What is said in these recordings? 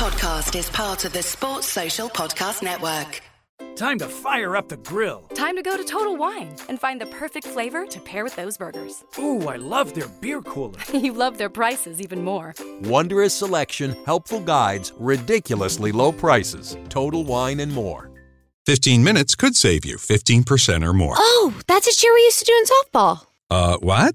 podcast is part of the Sports Social Podcast Network. Time to fire up the grill. Time to go to Total Wine and find the perfect flavor to pair with those burgers. Ooh, I love their beer cooler. you love their prices even more. Wondrous selection, helpful guides, ridiculously low prices. Total Wine and more. 15 minutes could save you 15% or more. Oh, that's a cheer we used to do in softball. Uh, what?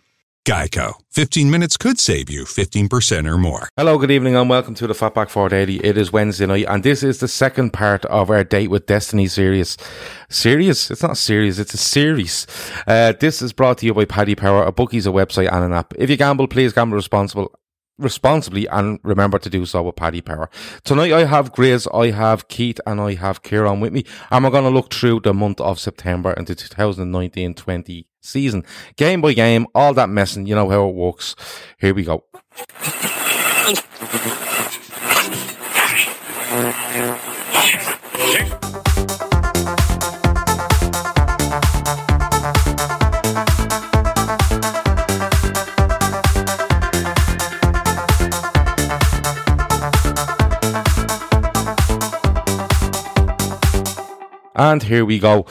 Geico. 15 minutes could save you 15% or more. Hello, good evening, and welcome to the Fatback 480. It is Wednesday night, and this is the second part of our Date with Destiny series. Series? It's not series, it's a series. Uh, this is brought to you by Paddy Power, a bookie's a website and an app. If you gamble, please gamble responsible responsibly and remember to do so with Paddy Power. Tonight I have Grizz, I have Keith and I have Kieran with me and we're going to look through the month of September into 2019-20 season. Game by game, all that messing, you know how it works. Here we go. And here we go.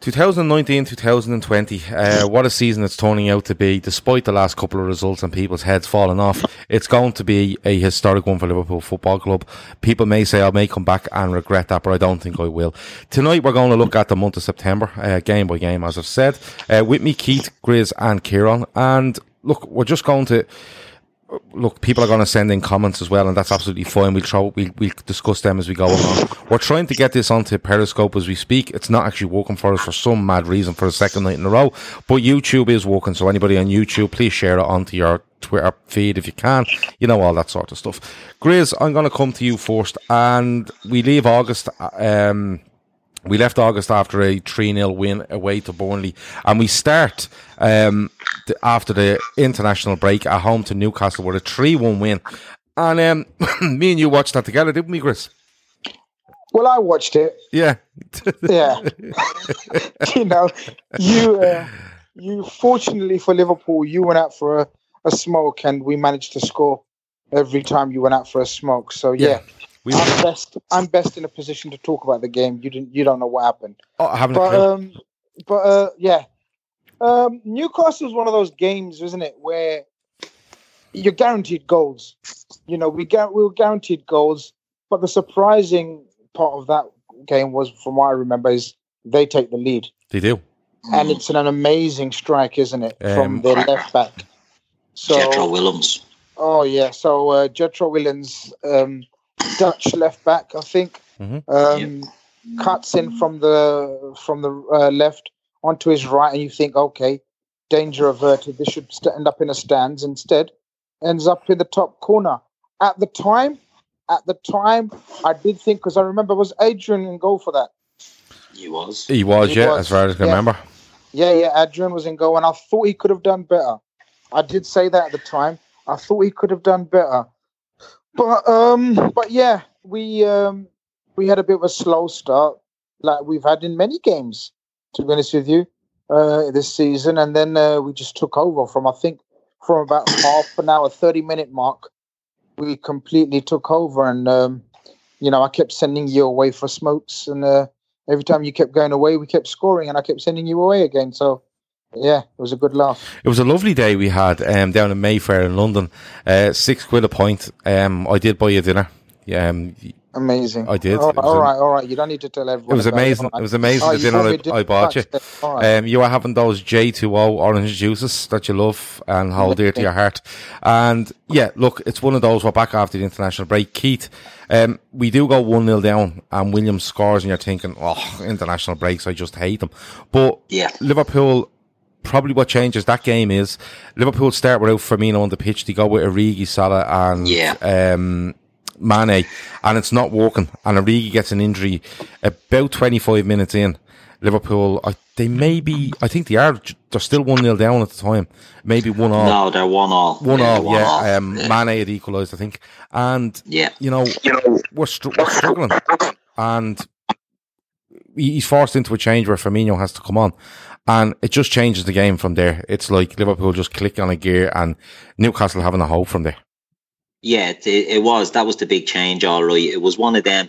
2019 2020, uh, what a season it's turning out to be, despite the last couple of results and people's heads falling off. It's going to be a historic one for Liverpool Football Club. People may say I may come back and regret that, but I don't think I will. Tonight we're going to look at the month of September, uh, game by game, as I've said. Uh, with me, Keith, Grizz, and Kieran. And look, we're just going to look, people are going to send in comments as well, and that's absolutely fine. We'll we'll, we'll discuss them as we go along. We're trying to get this onto Periscope as we speak. It's not actually working for us for some mad reason for a second night in a row, but YouTube is working. So anybody on YouTube, please share it onto your Twitter feed if you can. You know all that sort of stuff. Grizz, I'm going to come to you first, and we leave August. Um, we left August after a 3 0 win away to Burnley, and we start um, after the international break at home to Newcastle with a 3 1 win. And um, me and you watched that together, didn't we, Chris? Well, I watched it. Yeah. yeah. you know, you, uh, you, fortunately for Liverpool, you went out for a, a smoke and we managed to score every time you went out for a smoke. So, yeah. yeah. We I'm best. I'm best in a position to talk about the game. You didn't. You don't know what happened. Oh, I haven't. But um, but uh, yeah, um, Newcastle is one of those games, isn't it, where you're guaranteed goals. You know, we got we were guaranteed goals, but the surprising part of that game was, from what I remember, is they take the lead. They do, and it's an, an amazing strike, isn't it, um, from their left back? So Jetro Willems. Oh yeah, so uh, Jetro Willems. Um, Dutch left back, I think, mm-hmm. um, yep. cuts in from the from the uh, left onto his right, and you think, okay, danger averted. This should end up in a stands. Instead, ends up in the top corner. At the time, at the time, I did think because I remember was Adrian in goal for that. He was. He was, he yeah, was. as far as I can yeah. remember. Yeah, yeah, Adrian was in goal, and I thought he could have done better. I did say that at the time. I thought he could have done better. But um, but yeah, we um, we had a bit of a slow start, like we've had in many games. To be honest with you, uh, this season, and then uh, we just took over from I think from about half an hour, thirty minute mark. We completely took over, and um, you know I kept sending you away for smokes, and uh, every time you kept going away, we kept scoring, and I kept sending you away again. So yeah, it was a good laugh. It was a lovely day we had um, down in Mayfair in London. Uh, six quid a pint. Um, I did buy you dinner. Um, amazing. I did. All right, all right, all right. You don't need to tell everyone. It was amazing. It, it was amazing oh, the dinner I, I, bought you. Right. Um, you were having those J2O orange juices that you love and hold dear to your heart. And yeah, look, it's one of those. We're back after the international break. Keith, um, we do go 1 0 down and Willems scores, and you're thinking, oh, international breaks, I just hate them. But yeah. Liverpool probably what changes that game is Liverpool start without Firmino on the pitch. They go with Origi, Salah, and yeah. um, Mane, and it's not working. And Origi gets an injury about 25 minutes in. Liverpool, I, they may be, I think they are, they're still 1 0 down at the time. Maybe 1 all. No, they're 1 all. 1 Yeah, all, one yeah. all. Um, Yeah. Mane had equalised, I think. And, Yeah. you know, we're, str- we're struggling. And he's forced into a change where Firmino has to come on. And it just changes the game from there. It's like Liverpool just click on a gear and Newcastle having a hope from there. Yeah, it, it was. That was the big change, all right. It was one of them.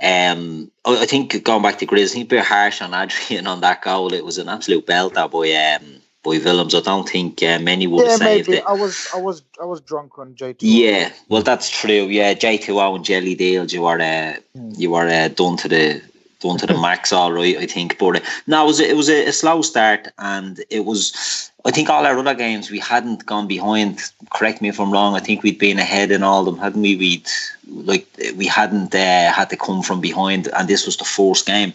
Um, I, think going back to Grizz, I think a bit harsh on Adrian on that goal. It was an absolute belter by um, by Willems. I don't think uh, many would Yeah, have saved maybe it. I was I was I was drunk on JT. Yeah, well, that's true. Yeah, J2O and Jelly Deals, you were uh, you were uh, done to the done to the max, all right. I think, but uh, no, it was a, it was a, a slow start, and it was. I think all our other games we hadn't gone behind. Correct me if I'm wrong. I think we'd been ahead in all of them, hadn't we? We'd like we hadn't uh, had to come from behind, and this was the first game.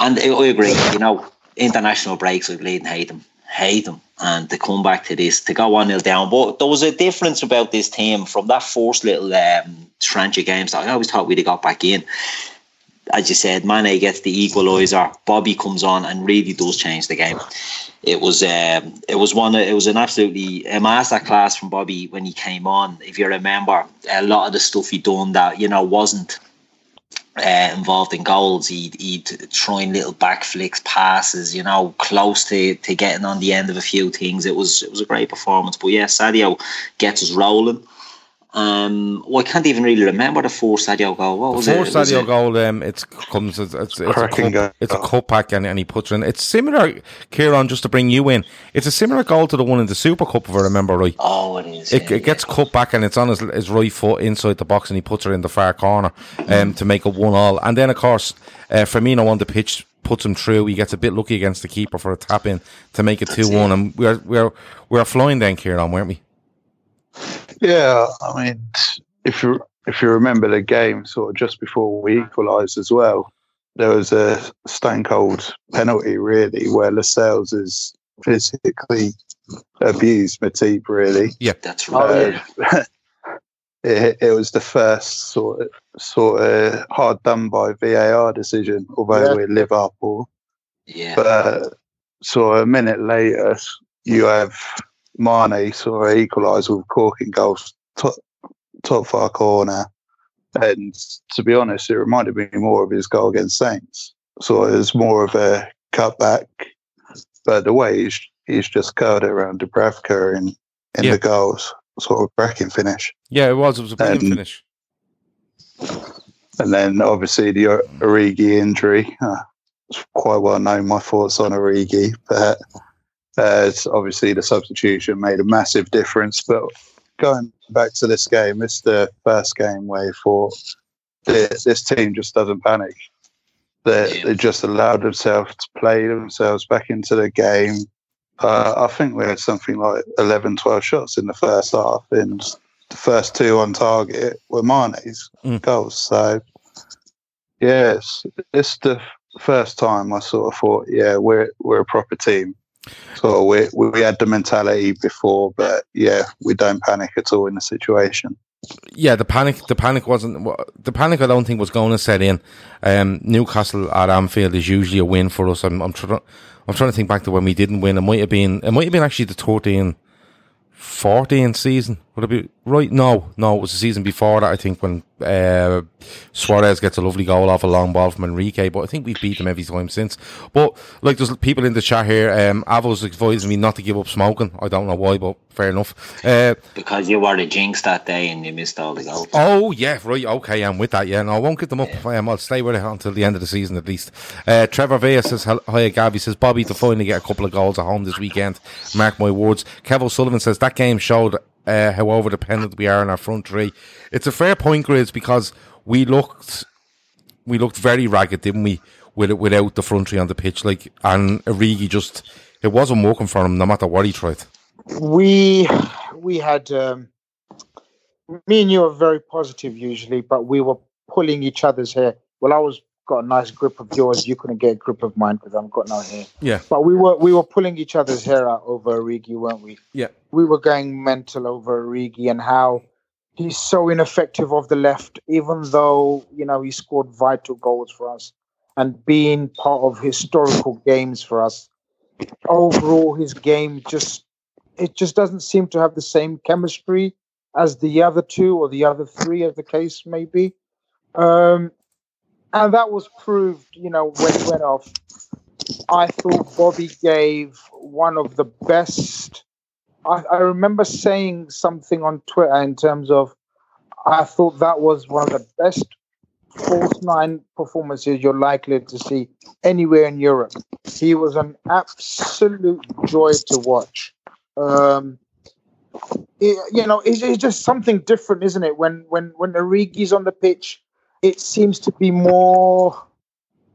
And I I agree. You know, international breaks, I bleed and hate them, hate them. And to come back to this, to go one nil down, but there was a difference about this team from that first little um, tranche of games that I always thought we'd have got back in. As you said, Mane gets the equaliser. Bobby comes on and really does change the game. It was um, it was one it was an absolutely a masterclass from Bobby when he came on. If you remember, a lot of the stuff he done that you know wasn't uh, involved in goals. He'd, he'd throwing little back flicks, passes, you know, close to, to getting on the end of a few things. It was it was a great performance. But yeah, Sadio gets us rolling. Um, well, I can't even really remember the four Sadio goal. What was Before it? Was Sadio it- goal, um, it's comes it's, it's, it's a Cracking cup, goal. it's a cup pack and, and he puts it in. It's similar, Kieran, just to bring you in. It's a similar goal to the one in the Super Cup, if I remember right. Oh, it is. It, yeah, it gets cut back and it's on his, his right foot inside the box and he puts it in the far corner um, to make it one all. And then, of course, uh, Firmino on the pitch puts him through. He gets a bit lucky against the keeper for a tap in to make it 2 1. And we're, we're, we're flying then, Kieran, weren't we? Yeah, I mean, if you if you remember the game, sort of just before we equalised as well, there was a stone cold penalty, really, where Lascelles is physically abused Matip, really. Yeah, that's right. Uh, it, it was the first sort of sort of hard done by VAR decision, although Yeah. we're Liverpool. yeah. But uh, sort of a minute later, you have Mane sort of equalise with corking goals, top, top far corner. And to be honest, it reminded me more of his goal against Saints. So it was more of a cutback. But the way he's, he's just curled it around Dubravka in, in Yeah. the goals, sort of cracking finish. Yeah, it was. It was a brilliant Um, finish. And then obviously the Origi injury. Uh, it's quite well known my thoughts on Origi, but uh, obviously the substitution made a massive difference. But going back to this game, it's the first game where you thought this, this team just doesn't panic. They, they just allowed themselves to play themselves back into the game. Uh, I think we had something like 11, 12 shots in the first half, and the first two on target were Mane's Mm. goals. So, yes, it's the first time I sort of thought, yeah, we're we're a proper team. So we we had the mentality before, but yeah, we don't panic at all in the situation. Yeah, the panic. The panic wasn't. wa- The panic. I don't think was going to set in. Um, Newcastle at Anfield is usually a win for us. I'm. I'm trying. I'm trying to think back to when we didn't win. It might have been. It might have been actually the 13, 14 season. Would it be right? No, no. It was the season before that. I think when uh, Suarez gets a lovely goal off a long ball from Enrique. But I think we've beat them every time since. But like, there's people in the chat here. Um, Avo's advising me not to give up smoking. I don't know why, but fair enough. Uh, because you were the jinx that day and you missed all the goals. Oh yeah, right. Okay, I'm with that. Yeah, no, I won't get them up. Um, I'll stay with it until the end of the season at least. Uh, Trevor Vea says hi, hi, Gabby says Bobby to finally get a couple of goals at home this weekend. Mark my words. Kev O'Sullivan says that game showed uh, how over dependent we are on our front three. It's a fair point, Grizz, because we looked we looked very ragged, didn't we? With it, without the front three on the pitch, like and Origi just it wasn't working for him, no matter what he tried. we we had um, me and you are very positive usually, but we were pulling each other's hair. Well, I was got a nice grip of yours. You couldn't get a grip of mine because I've got no hair. Yeah, But we were we were pulling each other's hair out over Origi, weren't we? yeah, We were going mental over Origi and how he's so ineffective off the left, even though you know he scored vital goals for us. and being part of historical games for us. Overall, his game just it just doesn't seem to have the same chemistry as the other two or the other three, as the case may be. Um, and that was proved, you know, when he went off. I thought Bobby gave one of the best. I, I remember saying something on Twitter in terms of I thought that was one of the best false nine performances you're likely to see anywhere in Europe. He was an absolute joy to watch. Um, it, you know, it's, it's, just something different, isn't it? When when when Origi's on the pitch, it seems to be more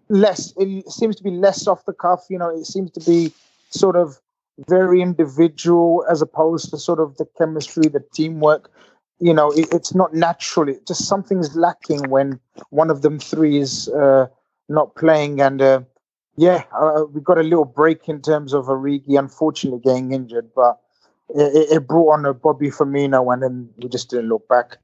less. It seems to be less off the cuff. You know, it seems to be sort of very individual as opposed to sort of the chemistry, the teamwork. You know, it, it's not natural. It just something's lacking when one of them three is uh, not playing. And uh, yeah, uh, we got a little break in terms of Origi, unfortunately getting injured, but it, it brought on a Bobby Firmino, and then we just didn't look back.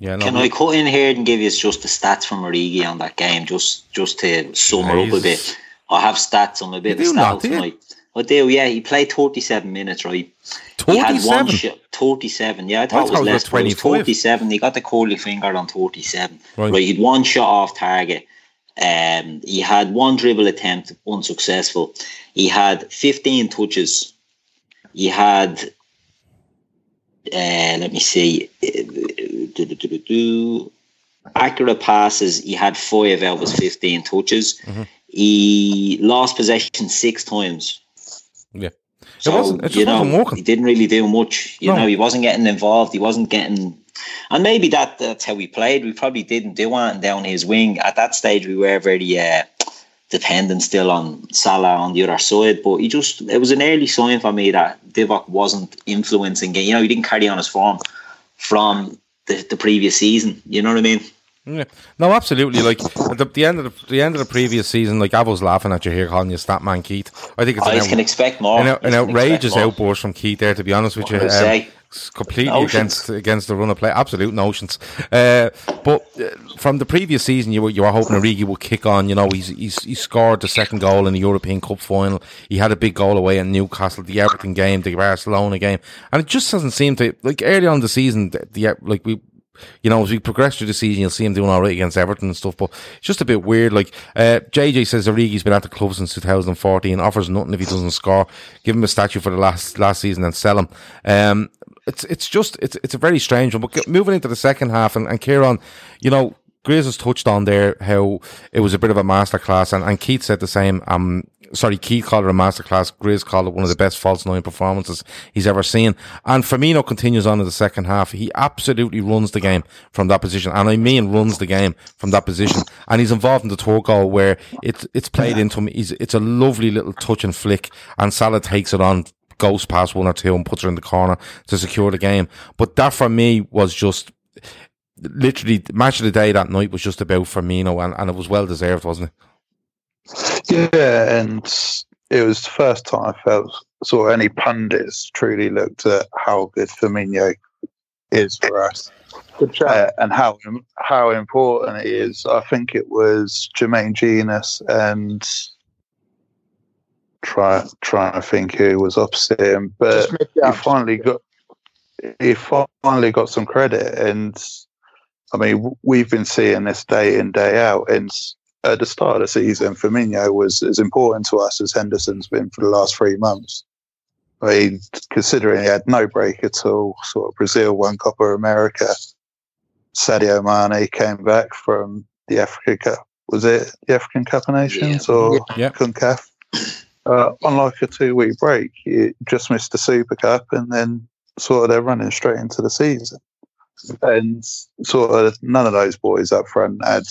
Yeah, no, Can I cut in here and give you just the stats from Origi on that game, just just to sum her up a bit? I have stats. I'm a bit of a tonight. I do, yeah. He played 37 minutes, right? 27? He had one shot, 37. Yeah, I thought, I it was less. 47. He got the curly finger on 37. Right. right. He had one shot off target. Um, he had one dribble attempt, unsuccessful. He had 15 touches. He had, uh, let me see, accurate passes. He had five of Elvis 15 touches. Mm-hmm. He lost possession six times. Yeah. So, it wasn't, it you know, he didn't really do much. You no. know, he wasn't getting involved. He wasn't getting, and maybe that that's how we played. We probably didn't do anything down his wing at that stage. We were very uh, dependent still on Salah on the other side. But he just it was an early sign for me that Divock wasn't influencing. You know, he didn't carry on his form from the, the previous season. You know what I mean? Yeah. No, absolutely. Like at the, the, end of the, the end of the previous season, like I was laughing at you here calling you Statman Keith. I think it's I an, out, can expect more. An, an outrageous outburst from Keith there. To be honest with you, um, completely notions. against against the run of play. Absolute notions. Uh, but uh, from the previous season, you were you were hoping Origi would kick on. You know, he's, he's he scored the second goal in the European Cup final. He had a big goal away in Newcastle, the Everton game, the Barcelona game, and it just doesn't seem to like early on the season. The, the like we you know, as we progress through the season, you'll see him doing all right against Everton and stuff. But it's just a bit weird. Like uh, JJ says, Origi's been at the club since 2014. Offers nothing if he doesn't score. Give him a statue for the last last season and sell him. Um, it's it's just it's it's a very strange one. But moving into the second half, and, and Kieran, you know, Grizz has touched on there how it was a bit of a masterclass, and, and Keith said the same. Um, sorry, Keith called it a masterclass. Grizz called it one of the best false nine performances he's ever seen. And Firmino continues on in the second half. He absolutely runs the game from that position, and I mean runs the game from that position. And he's involved in the tour goal where it's it's played into him. He's, it's a lovely little touch and flick, and Salah takes it on goes past one or two and puts her in the corner to secure the game. But that for me was just literally match of the day that night was just about Firmino, and, and it was well deserved, wasn't it? Yeah, and it was the first time I felt of any pundits truly looked at how good Firmino is for us. Uh, and how how important it is. I think it was Jermaine Jenas and try trying to think who was opposite him, but he finally got he finally got some credit, and I mean, we've been seeing this day in, day out. And at the start of the season, Firmino was as important to us as Henderson's been for the last three months. I mean, considering he had no break at all, sort of Brazil won Copa America. Sadio Mane came back from the Africa Cup. Was it the African Cup of Nations yeah. or yeah. CONCACAF? Uh, unlike a two week break, he just missed the Super Cup and then sort of they're running straight into the season and sort of none of those boys up front had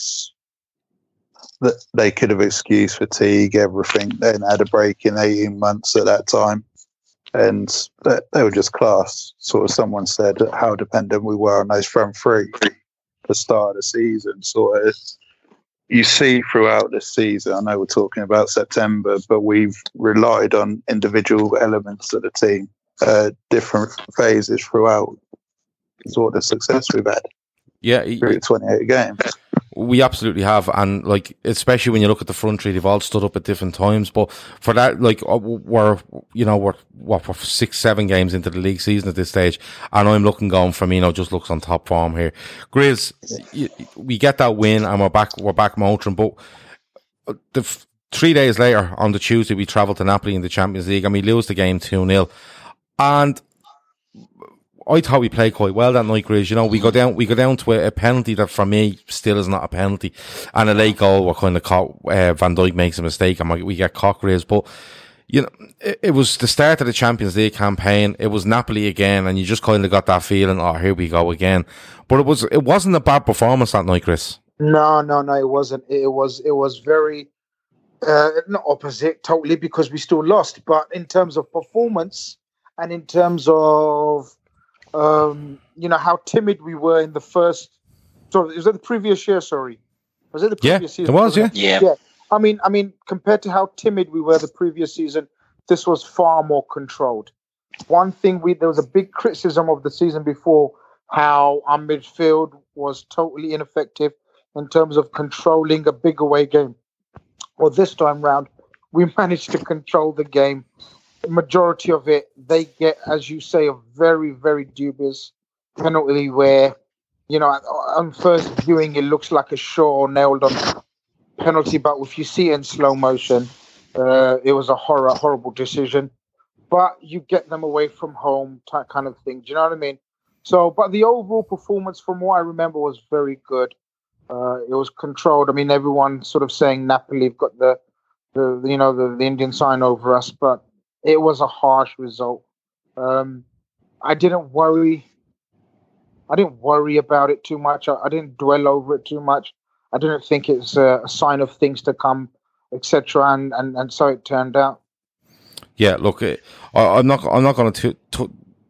that they could have excused fatigue, everything. Then had a break in eighteen months at that time, and they were just class. Sort of someone said how dependent we were on those front three the start of the season. Sort of you see throughout the season. I know we're talking about September, but we've relied on individual elements of the team, uh, different phases throughout sort of success we've had. Yeah, he, 28 games. We absolutely have, and like especially when you look at the front three, they've all stood up at different times. But for that, like uh, we're you know we're what we're six seven games into the league season at this stage, and I'm looking going Firmino just looks on top form here. Grizz, we get that win and we're back we're back motoring, but the f- three days later on the Tuesday we travel to Napoli in the Champions League and we lose the game two 0 and I thought we played quite well that night, Grizz. You know, we go down, we go down to a, a, penalty that for me still is not a penalty, and a late goal. We're kind of caught. Uh, Van Dijk makes a mistake, and we get caught, Grizz. But you know, it, it, was the start of the Champions League campaign. It was Napoli again, and you just kind of got that feeling. Oh, here we go again. But it was, it wasn't a bad performance that night, Chris. No, no, no, it wasn't. It was, it was very uh, not opposite totally because we still lost. But in terms of performance and in terms of um, you know how timid we were in the first. Sorry, was it the previous year? Sorry, was it the previous yeah, season? It was, yeah. yeah, yeah. I mean, I mean, compared to how timid we were the previous season, this was far more controlled. One thing we there was a big criticism of the season before how our midfield was totally ineffective in terms of controlling a big away game. Well, this time round, we managed to control the game majority of it, they get, as you say, a very, very dubious penalty where, you know, on first viewing, it looks like a short nailed on penalty, but if you see it in slow motion, uh, it was a horror, horrible decision. But you get them away from home, kind of thing. Do you know what I mean? So, but the overall performance, from what I remember, was very good. Uh, it was controlled. I mean, everyone sort of saying Napoli have got the, the you know, the, the Indian sign over us, but it was a harsh result. Um, I didn't worry. I didn't worry about it too much. I, I didn't dwell over it too much. I didn't think it's a, a sign of things to come, etc. And, and and so it turned out. Yeah, look, I, am not. I'm not going to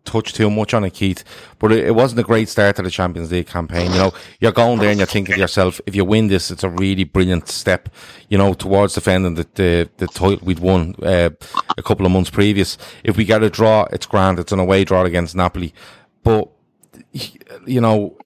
touch too much on it, Keith, but it, it, wasn't a great start to the Champions League campaign. You know, you're going there and you're thinking to yourself, if you win this, it's a really brilliant step, you know, towards defending the, the, the title we'd won, uh, a couple of months previous. If we get a draw, it's grand. It's an away draw against Napoli. But, you know,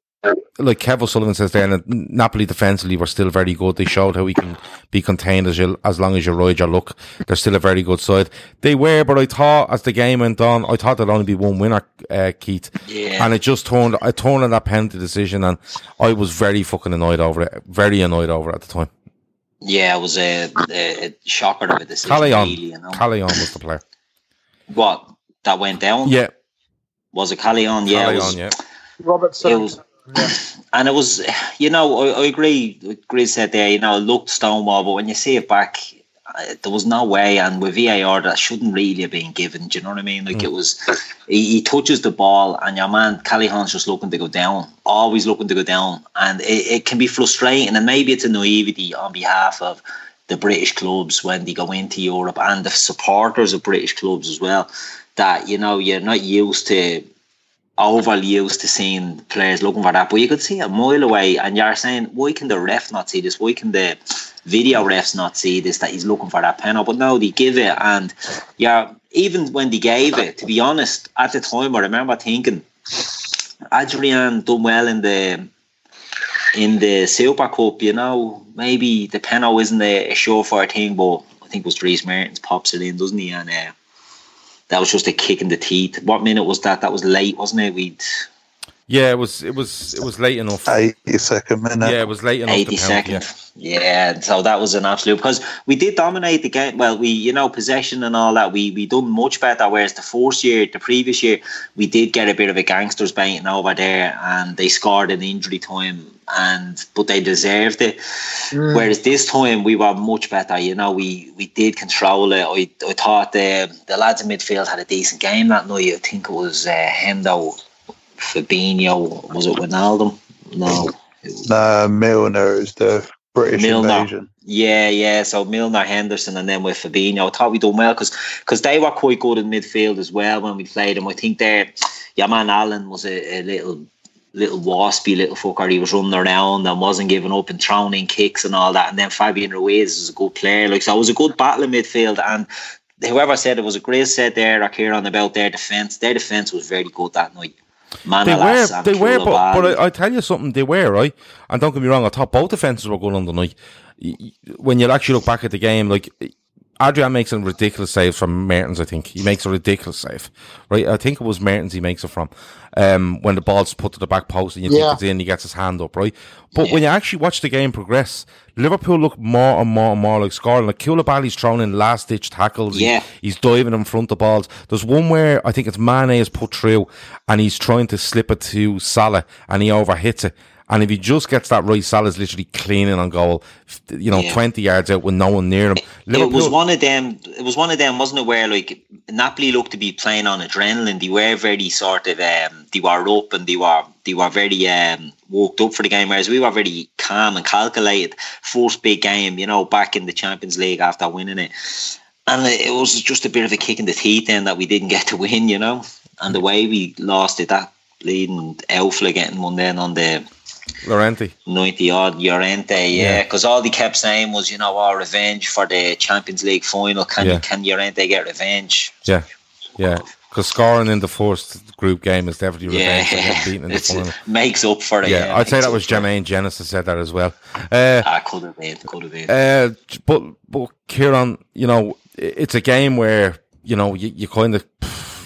like Kev O'Sullivan says there, and Napoli defensively were still very good. They showed how we can be contained as you, as long as you ride your luck. They're still a very good side. They were, but I thought as the game went on, I thought there'd only be one winner, uh, Keith. Yeah. And it just turned, I turned on that penalty decision, and I was very fucking annoyed over it. Very annoyed over it at the time. Yeah, it was a, a, a shocker of a decision. Callejon. Really, you know? Callejon was the player. What that went down? Yeah. Was it Callejon? Yeah. Callejon, it was, yeah. Robertson. It was, and it was, you know, I, I agree. What Grizz said there, you know, it looked stonewall, but when you see it back, uh, there was no way. And with VAR, that shouldn't really have been given. Do you know what I mean? Like mm. it was, he, he, touches the ball, and your man Callejon's just looking to go down, always looking to go down, and it, it can be frustrating. And maybe it's a naivety on behalf of the British clubs when they go into Europe and the supporters of British clubs as well. That you know you're not used to overly used to seeing players looking for that, but you could see a mile away, and you're saying, why can the ref not see this? Why can the video refs not see this? That he's looking for that penalty, but no, they give it, and yeah, even when they gave it, to be honest, at the time, I remember thinking, Adrian done well in the in the Super Cup, you know, maybe the penalty isn't a, a surefire thing, but I think it was Dries Mertens pops it in, doesn't he? And uh, that was just a kick in the teeth. What minute was that? That was late, wasn't it? We'd yeah, it was it was it was late enough. Eighty second minute. Yeah, it was late enough. Eighty second. Yeah. yeah, so that was an absolute because we did dominate the game. Well, we you know possession and all that. We we done much better. Whereas the first year, the previous year, we did get a bit of a gangsters baiting over there, and they scored in injury time. And but they deserved it. Mm. Whereas this time we were much better. You know, we we did control it. I, I thought the the lads in midfield had a decent game that night. I think it was uh, Hendo Fabinho, was it Wijnaldum? No. Nah, Milner is the British Milner. invasion. Yeah, yeah. So Milner, Henderson, and then with Fabinho. I thought we done well because because they were quite good in midfield as well when we played them. I think there, yeah, man, Allan was a, a little little waspy little fucker. He was running around and wasn't giving up and throwing in kicks and all that. And then Fabian Ruiz is a good player. Like so, it was a good battle in midfield. And whoever said it was a great set there, I or Kieran about their defence. Their defence was very good that night. They were, they were, but, but I, I, tell you something, they were right. And don't get me wrong, I thought both defenses were good on the night. When you actually look back at the game, like Adrian makes a ridiculous save from Mertens, I think. He makes a ridiculous save. Right? I think it was Mertens he makes it from. Um, when the ball's put to the back post and you yeah. think it's in, he gets his hand up, right? But yeah. when you actually watch the game progress, Liverpool look more and more and more like scoring. Like Koulibaly's thrown in last ditch tackles. Yeah. He's, he's diving in front of the balls. There's one where I think it's Mane is put through and he's trying to slip it to Salah and he overhits it. And if he just gets that right, Salah's literally cleaning on goal, you know, yeah. 20 yards out with no one near him. Liverpool, it was one of them, it was one of them, wasn't it, where like Napoli looked to be playing on adrenaline. They were very sort of, um, they were up and they were, they were very, um, up for the game, whereas we were very calm and calculated. First big game, you know, back in the Champions League after winning it. And it was just a bit of a kick in the teeth then that we didn't get to win, you know. And the way we lost it, that leading Elfla getting one then on the Llorente. 90 odd Llorente, yeah. Because yeah. all they kept saying was, you know, our oh, revenge for the Champions League final. Can yeah. can Llorente get revenge? Yeah. Yeah. Because scoring in the first group game is definitely revenge yeah. beating in the final. Makes up for it. Yeah, yeah I'd say that was Jermaine Jenas said that as well. Uh, I could have been, could have been. Uh, but, but Kieran, you know, it's a game where, you know, you, you kind of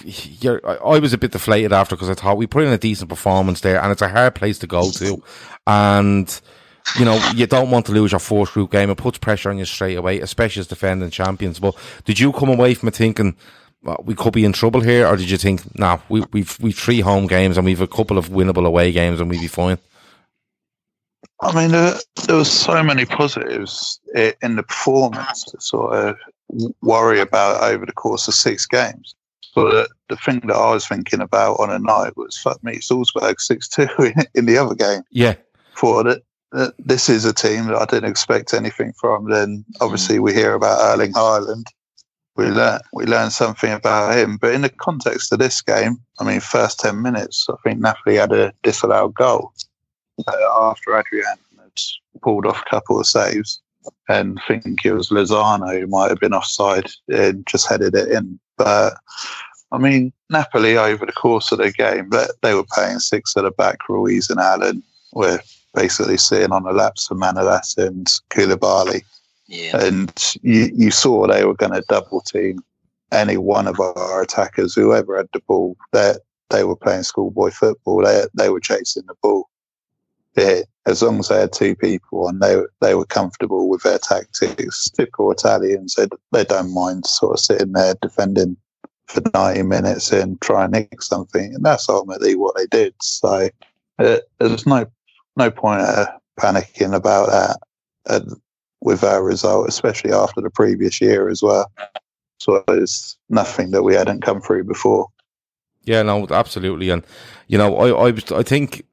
you're, I was a bit deflated after because I thought we put in a decent performance there, and it's a hard place to go to, and you know you don't want to lose your fourth group game. It puts pressure on you straight away, especially as defending champions. But did you come away from it thinking? Well, we could be in trouble here, or did you think, nah, we, we've we've three home games and we've a couple of winnable away games and we'd be fine? I mean, there, there was so many positives eh, in the performance to sort of worry about over the course of six games. But the thing that I was thinking about on a night was fuck me, Salzburg 6 2 in, the other game. Yeah. For that, that this is a team that I didn't expect anything from. Then obviously mm. we hear about Erling Haaland. We learn we learn something about him. But in the context of this game, I mean, first 10 minutes, I think Napoli had a disallowed goal uh, after Adrian had pulled off a couple of saves and think it was Lozano who might have been offside and just headed it in. But I mean, Napoli over the course of the game, they, they were playing six at the back. Ruiz and Allan were basically sitting on the laps of Manolas and Koulibaly. Yeah. And you, you saw they were going to double team any one of our attackers, whoever had the ball. They, they were playing schoolboy football. They, they were chasing the ball. Yeah, as long as they had two people and they they were comfortable with their tactics, typical Italians, they, they don't mind sort of sitting there defending for 90 minutes and try and nick something. And that's ultimately what they did. So uh, there's no no point uh, panicking about that uh, with our result, especially after the previous year as well. So it's nothing that we hadn't come through before. Yeah, no, absolutely. And, you know, I, I, I think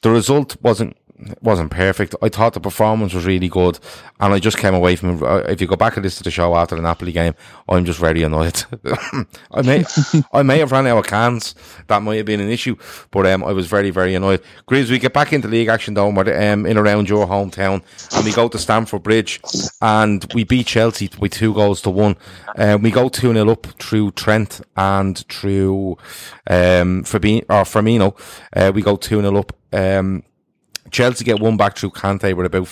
the result wasn't wasn't perfect. I thought the performance was really good, and I just came away from it. Uh, if you go back and listen to the show after the Napoli game, I'm just very annoyed. I may, I may have ran out of cans. That might have been an issue, but um, I was very, very annoyed. Grizz, we get back into league action though, um, in around your hometown, and we go to Stamford Bridge, and we beat Chelsea with two goals to one. Um, we go two 0 up through Trent and through um, Fabinho, or Firmino. Uh, we go two 0 up. Um, Chelsea get one back through Kante with about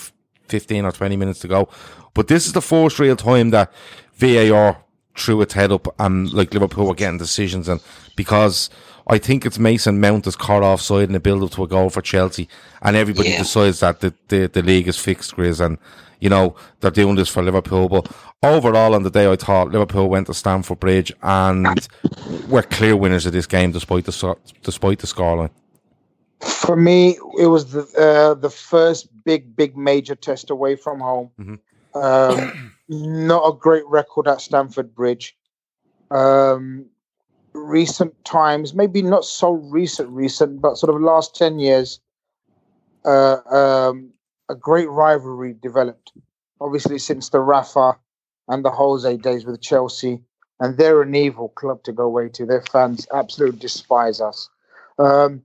15 or 20 minutes to go. But this is the first real time that VAR threw its head up and like Liverpool were getting decisions and because I think it's Mason Mount is caught offside in the build up to a goal for Chelsea and everybody yeah. decides that the, the, the league is fixed, Grizz, and you know, they're doing this for Liverpool. But overall on the day I thought Liverpool went to Stamford Bridge and were clear winners of this game despite the despite the scoreline. For me, it was the uh, the first big, big major test away from home. Mm-hmm. Um, not a great record at Stamford Bridge. Um, recent times, maybe not so recent, recent, but sort of last ten years, uh, um, a great rivalry developed. Obviously, since the Rafa and the Jose days with Chelsea, and they're an evil club to go away to. Their fans absolutely despise us. Um,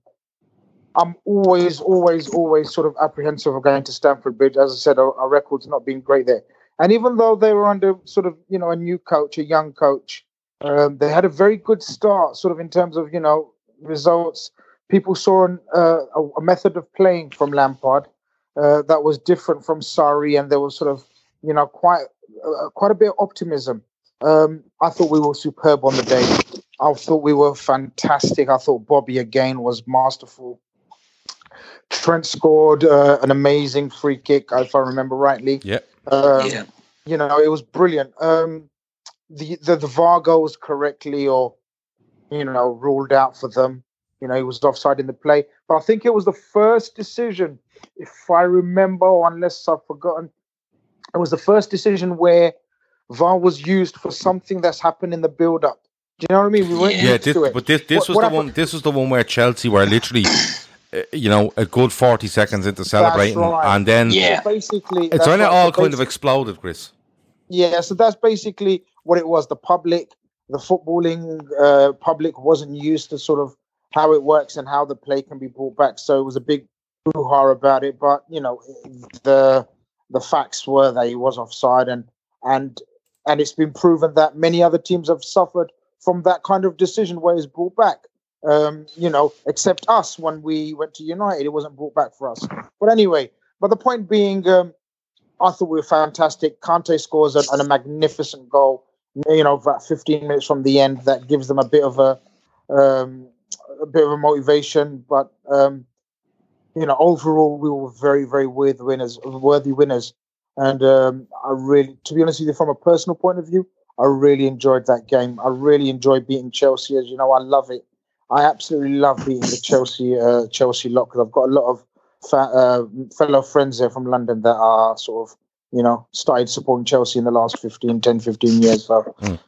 I'm always, always, always sort of apprehensive of going to Stamford Bridge. As I said, our, our record's not been great there. And even though they were under sort of, you know, a new coach, a young coach, um, they had a very good start, sort of in terms of, you know, results, people saw an, uh, a, method of playing from Lampard uh, that was different from Sarri, and there was sort of, you know, quite uh, quite a bit of optimism. Um, I thought we were superb on the day. I thought we were fantastic. I thought Bobby again was masterful. Trent scored uh, an amazing free kick, if I remember rightly. Yeah. Um, Yeah. You know, it was brilliant. Um, the, the the VAR goes correctly or you know ruled out for them. You know, he was offside in the play, but I think it was the first decision, if I remember, or unless I've forgotten, it was the first decision where VAR was used for something that's happened in the build-up. Do you know what I mean? We weren't Yeah, this, to it. but this this What- was what the happened- one. This was the one where Chelsea were literally, you know, a good forty seconds into celebrating, right. and then Yeah. So basically, it's that's when it all kind of exploded, Chris. Yeah, so that's basically what it was. The public, the footballing uh, public wasn't used to sort of how it works and how the play can be brought back. So it was a big hoo-ha about it. But you know, the the facts were that he was offside, and and and it's been proven that many other teams have suffered from that kind of decision where it's brought back. Um, you know, except us when we went to United, it wasn't brought back for us. But anyway, but the point being. Um, I thought we were fantastic. Kante scores a, a magnificent goal. You know, about 15 minutes from the end, that gives them a bit of a um, a bit of a motivation. But um, you know, overall, we were very, very worthy winners. Worthy winners, and um, I really, to be honest with you, from a personal point of view, I really enjoyed that game. I really enjoyed beating Chelsea. As you know, I love it. I absolutely love beating the Chelsea uh, Chelsea lot because I've got a lot of fa- uh, fellow friends there from London that are sort of, you know, started supporting Chelsea in the last 15, 10, 15 years. So, Mm.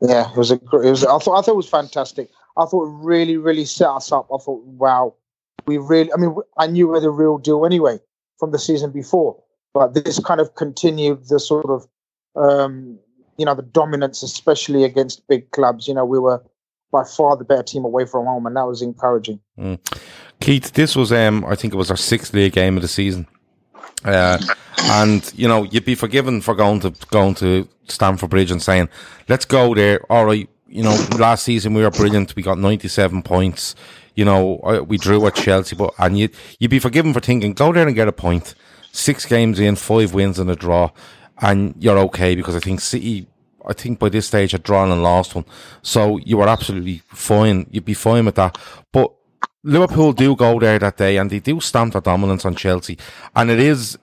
yeah, it was a great, it was, I thought, I thought it was fantastic. I thought it really, really set us up. I thought, wow, we really, I mean, I knew we were the real deal anyway from the season before, but this kind of continued the sort of, um, you know, the dominance, especially against big clubs. You know, we were by far the better team away from home, and that was encouraging. Keith, this was um, I think it was our sixth league game of the season. Uh, and you know, you'd be forgiven for going to going to Stamford Bridge and saying, "Let's go there." All right, you know, last season we were brilliant. We got ninety-seven points. You know, we drew at Chelsea, but and you you'd be forgiven for thinking, "Go there and get a point." Six games in, five wins and a draw, and you're okay because I think City. I think by this stage had drawn and lost one, so you were absolutely fine. You'd be fine with that, but Liverpool do go there that day and they do stamp their dominance on Chelsea. And it is,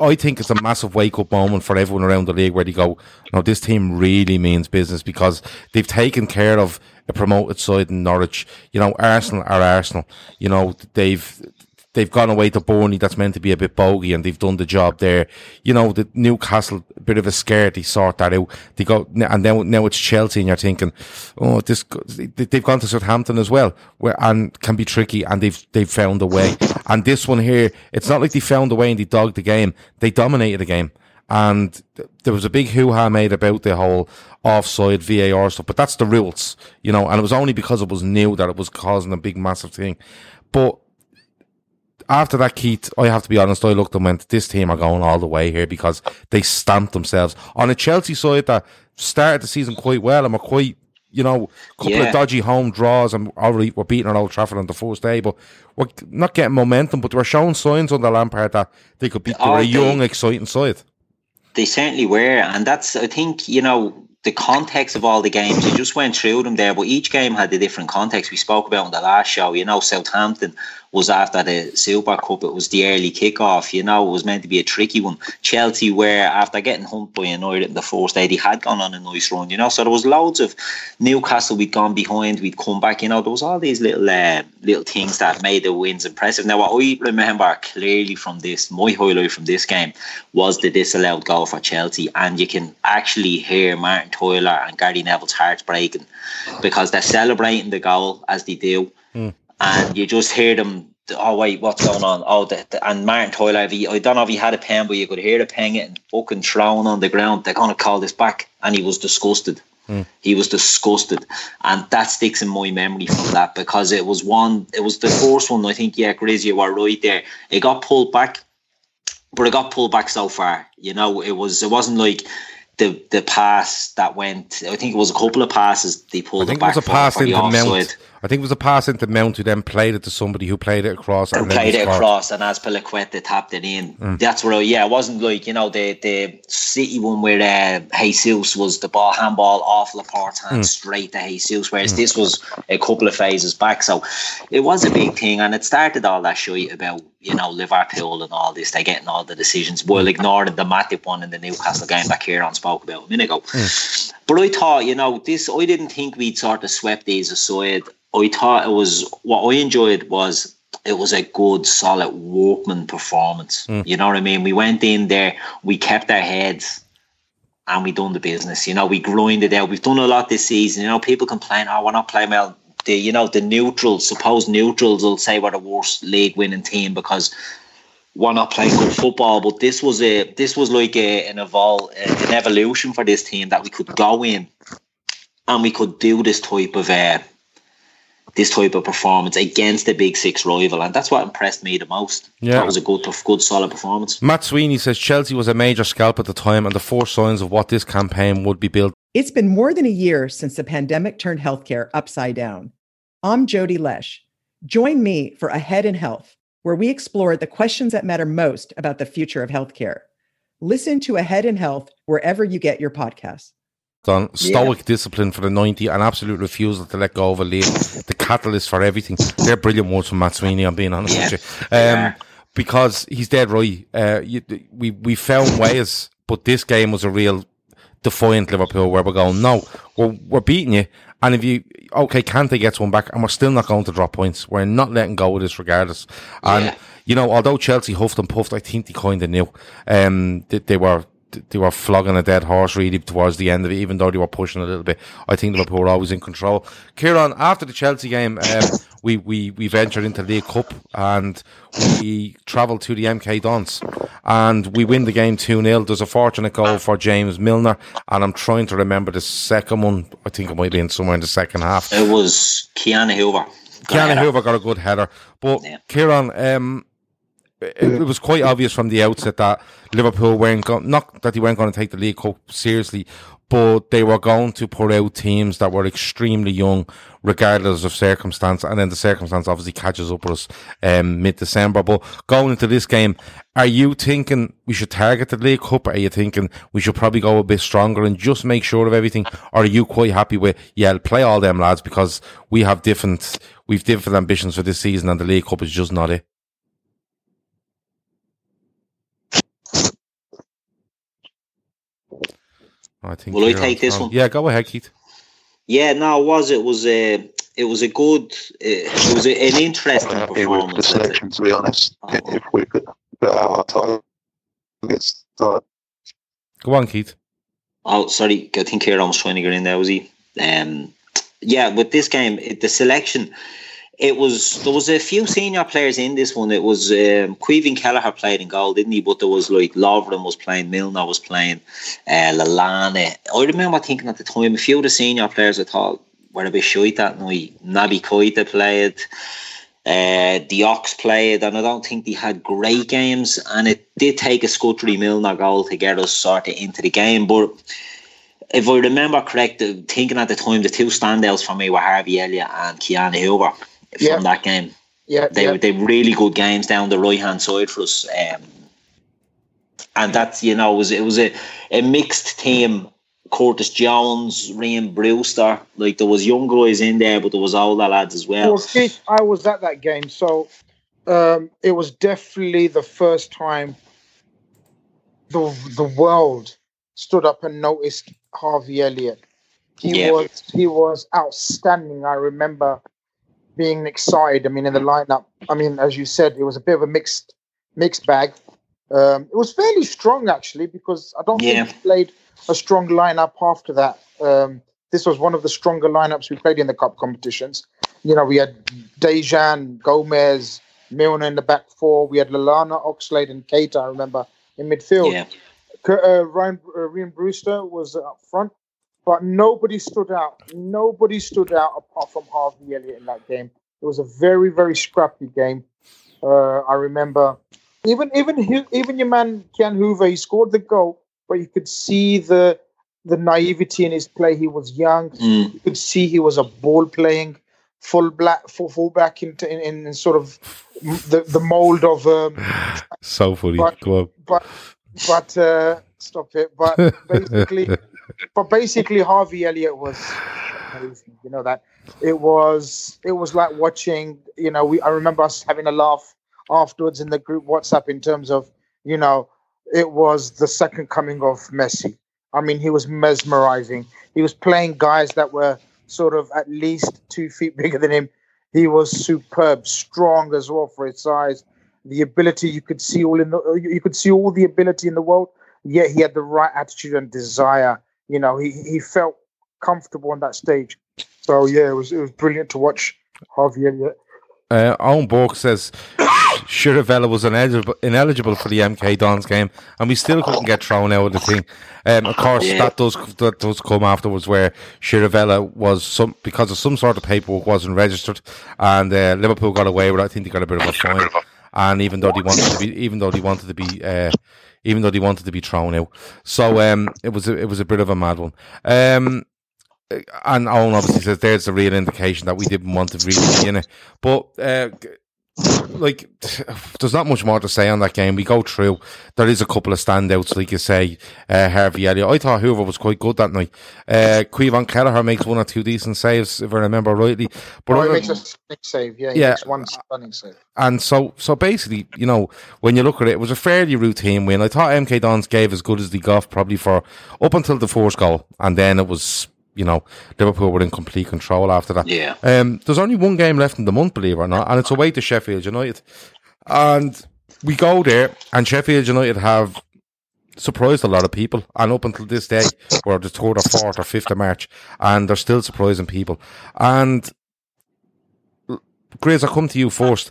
I think it's a massive wake up moment for everyone around the league where they go, no, this team really means business because they've taken care of a promoted side in Norwich. You know, Arsenal are Arsenal. You know, they've, they've gone away to Burnley that's meant to be a bit bogey and they've done the job there. You know, the Newcastle, bit of a scare, they sort that out. They go, and now, now it's Chelsea and you're thinking, oh, this, they've gone to Southampton as well where, and can be tricky and they've, they've found a way. And this one here, it's not like they found a way and they dogged the game. They dominated the game. And there was a big hoo-ha made about the whole offside VAR stuff, but that's the rules, you know, and it was only because it was new that it was causing a big, massive thing. But after that, Keith, I have to be honest, I looked and went, this team are going all the way here because they stamped themselves on a Chelsea side that started the season quite well and were quite, you know, a couple Yeah. of dodgy home draws and already were beating at Old Trafford on the first day, but we're not getting momentum, but they were showing signs under Lampard that they could be, they Oh, were a oh, they- young, exciting side. They certainly were, and that's I think you know the context of all the games. You just went through them there, but each game had a different context. We spoke about in the last show. You know, Southampton was after the Super Cup. It was the early kickoff. You know, it was meant to be a tricky one. Chelsea were after getting humped by United in the first day. They had gone on a nice run. You know, so there was loads of Newcastle. We'd gone behind. We'd come back. You know, there was all these little uh, little things that made the wins impressive. Now, what I remember clearly from this, my highlight from this game was the disallowed goal for Chelsea, and you can actually hear Martin Tyler and Gary Neville's hearts breaking because they're celebrating the goal as they do, and you just hear them. Oh wait, what's going on? Oh, the, the- and Martin Tyler, he, I don't know if he had a pen, but you could hear the pen getting fucking thrown on the ground. They're gonna call this back, and he was disgusted. Hmm. He was disgusted, and that sticks in my memory from that because it was one. It was the first one. I think yeah, Grizz, you were right there. It got pulled back, but it got pulled back so far. You know, it was. It wasn't like the the pass that went. I think it was a couple of passes they I pulled think it back it was a pass for the into offside. I think it was a pass into Mount who then played it to somebody who played it across. Who and played it across, and as Azpilicueta tapped it in. Mm. That's where, yeah, it wasn't like you know the the City one where uh, Jesus was the ball handball off Laporte's hand Mm. straight to Jesus, whereas Mm. this was a couple of phases back. So it was a big thing, and it started all that shit about you know Liverpool and all this. They getting all the decisions while ignoring the Matip one in the Newcastle game that Kieran spoke about a minute ago. But I thought, you know, this I didn't think we'd sort of swept these aside. I thought it was what I enjoyed was it was a good, solid workman performance. Mm. You know what I mean? We went in there, we kept our heads, and we done the business. You know, we grinded out. We've done a lot this season. You know, people complain, oh, we're not playing well. The you know the neutrals, supposed neutrals, will say we're the worst league winning team because we're not playing good football. But this was a this was like a, an evol an evolution for this team that we could go in and we could do this type of uh, this type of performance against the big six rival, and that's what impressed me the most. Yeah. that was a good, good, solid performance. Matt Sweeney says Chelsea was a major scalp at the time and the four signs of what this campaign would be built. It's been more than a year since the pandemic turned healthcare upside down. I'm Jody Lesh. Join me for Ahead in Health, where we explore the questions that matter most about the future of healthcare. Listen to Ahead in Health wherever you get your podcasts. on stoic discipline for the 90 and absolute refusal to let go of a lead. The catalyst for everything. They're brilliant words from Matt Sweeney, I'm being honest with you. Um, because he's dead right. Uh, you, we, we found ways, but this game was a real defiant Liverpool where we're going, no, we're, we're beating you. And if you, okay, Kante gets one back and we're still not going to drop points. We're not letting go of this regardless. And, you know, although Chelsea huffed and puffed, I think they kind of knew, um, that they were, they were flogging a dead horse really towards the end of it, even though they were pushing a little bit. I think Liverpool were always in control. Kieran, after the Chelsea game, um, we, we, we ventured into the League Cup and we travelled to the MK Dons and we win the game 2 0. There's a fortunate goal for James Milner, and I'm trying to remember the second one. I think it might be in somewhere in the second half. It was Ki-Jana Hoever. Ki-Jana Hoever got a good header. But Kieran, um, it, was quite obvious from the outset that Liverpool weren't going, not that they weren't going to take the League Cup seriously, but they were going to put out teams that were extremely young, regardless of circumstance. And then the circumstance obviously catches up with us um, mid December. But going into this game, are you thinking we should target the League Cup? Are you thinking we should probably go a bit stronger and just make sure of everything? Or are you quite happy with, yeah, play all them lads because we have different, we've different ambitions for this season and the League Cup is just not it? Oh, I think. Will I Kieran's take this oh, one? Yeah, go ahead, Keith. Yeah, no, it was it was a it was a good uh, it was a, an interesting Happy with the performance. selection, to be honest. Oh. If we could put our targets, uh, Go on, Keith. Oh, sorry, I think Kieran was trying to get in there, was he? Um, yeah, with this game, it, the selection, it was there was a few senior players in this one. It was um, Caoimhin Kelleher played in goal, didn't he? But there was like Lovren was playing, Milner was playing, uh, Lallana. I remember thinking at the time a few of the senior players I thought were a bit shite that night. Naby Keita played. Uh, the Ox played, and I don't think they had great games. And it did take a Scuttery Milner goal to get us sort of into the game. But if I remember correct, thinking at the time, the two standouts for me were Harvey Elliott and Ki-Jana Hoever from Yeah. that game. Yeah, They yeah. were they really good games down the right hand side for us. Um, and that's you know it was it was a, a mixed team. Curtis Jones, Ryan Brewster, like there was young guys in there, but there was older lads as well. Well, Keith, I was at that game, so um, it was definitely the first time the the world stood up and noticed Harvey Elliott. He Yeah. was he was outstanding. I remember being excited. I mean, in the lineup, I mean, as you said, it was a bit of a mixed mixed bag. Um, it was fairly strong actually because I don't Yeah. think we played a strong lineup after that. Um, this was one of the stronger lineups we played in the cup competitions. You know, we had Dejan, Gomez, Milner in the back four. We had Lallana, Oxlade, and Keita. I remember in midfield. Yeah. Uh, Ryan, uh, Ryan Brewster was up front, but nobody stood out. Nobody stood out apart from Harvey Elliott in that game. It was a very, very scrappy game. Uh, I remember even even Hu- even your man Ki-Jana Hoever, he scored the goal, but you could see the the naivety in his play. He was young. Mm. You could see he was a ball playing full black full fullback into in, in sort of the the mold of um, so funny. But- Go but but uh, stop it. But basically, but basically, Harvey Elliott was amazing. You know that it was it was like watching. You know, we I remember us having a laugh afterwards in the group WhatsApp in terms of you know it was the second coming of Messi. I mean, he was mesmerizing. He was playing guys that were sort of at least two feet bigger than him. He was superb, strong as well for his size. The ability you could see all in the you could see all the ability in the world. Yet he had the right attitude and desire. You know, he he felt comfortable on that stage. So yeah, it was it was brilliant to watch Harvey Elliott. Uh, Owen Burke says Chirivella was ineligible, ineligible for the MK Dons game, and we still couldn't get thrown out of the thing. Um, of course, Yeah. that does that does come afterwards, where Chirivella was some because of some sort of paperwork wasn't registered, and uh, Liverpool got away with. it. I think they got a bit of a fine, and even though they wanted to be, even though they wanted to be, uh, even though they wanted to be thrown out, so um, it was a, it was a bit of a mad one. Um, and Owen obviously says there's a real indication that we didn't want to really be in it. But uh, like, there's not much more to say on that game. We go through. There is a couple of standouts, like you say, uh, Harvey Elliott. I thought Hoever was quite good that night. Uh, Caoimhin Kelleher makes one or two decent saves, if I remember rightly. But Oh, he makes a save. Yeah, he Yeah. makes one stunning save. and so, so basically, you know, when you look at it, it was a fairly routine win. I thought MK Dons gave as good as they got probably for up until the fourth goal, and then it was, you know, Liverpool were in complete control after that. Yeah. Um, there's only one game left in the month, believe it or not, and it's away to Sheffield United, and we go there, and Sheffield United have surprised a lot of people, and up until this day, or the third or fourth or fifth of March, and they're still surprising people, and. Grace, I'll come to you first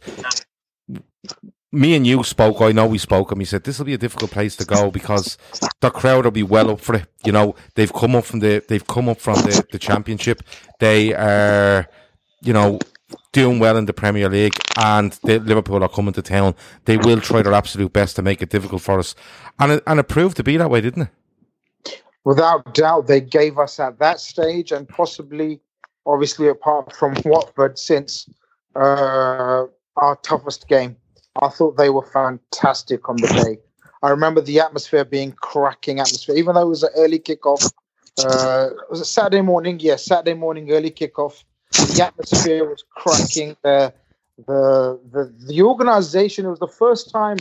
me and you spoke. I know we spoke, and we said this will be a difficult place to go because the crowd will be well up for it. You know, they've come up from the they've come up from the, the championship. They are, you know, doing well in the Premier League, and the, Liverpool are coming to town. They will try their absolute best to make it difficult for us, and it, and it proved to be that way, didn't it? Without doubt, they gave us at that stage, and possibly, obviously, apart from Watford, since uh, our toughest game. I thought they were fantastic on the day. I remember the atmosphere being cracking atmosphere, even though it was an early kickoff. Uh, was it Saturday morning? Yes, Saturday morning, early kickoff. The atmosphere was cracking. The the the the organization. It was the first time,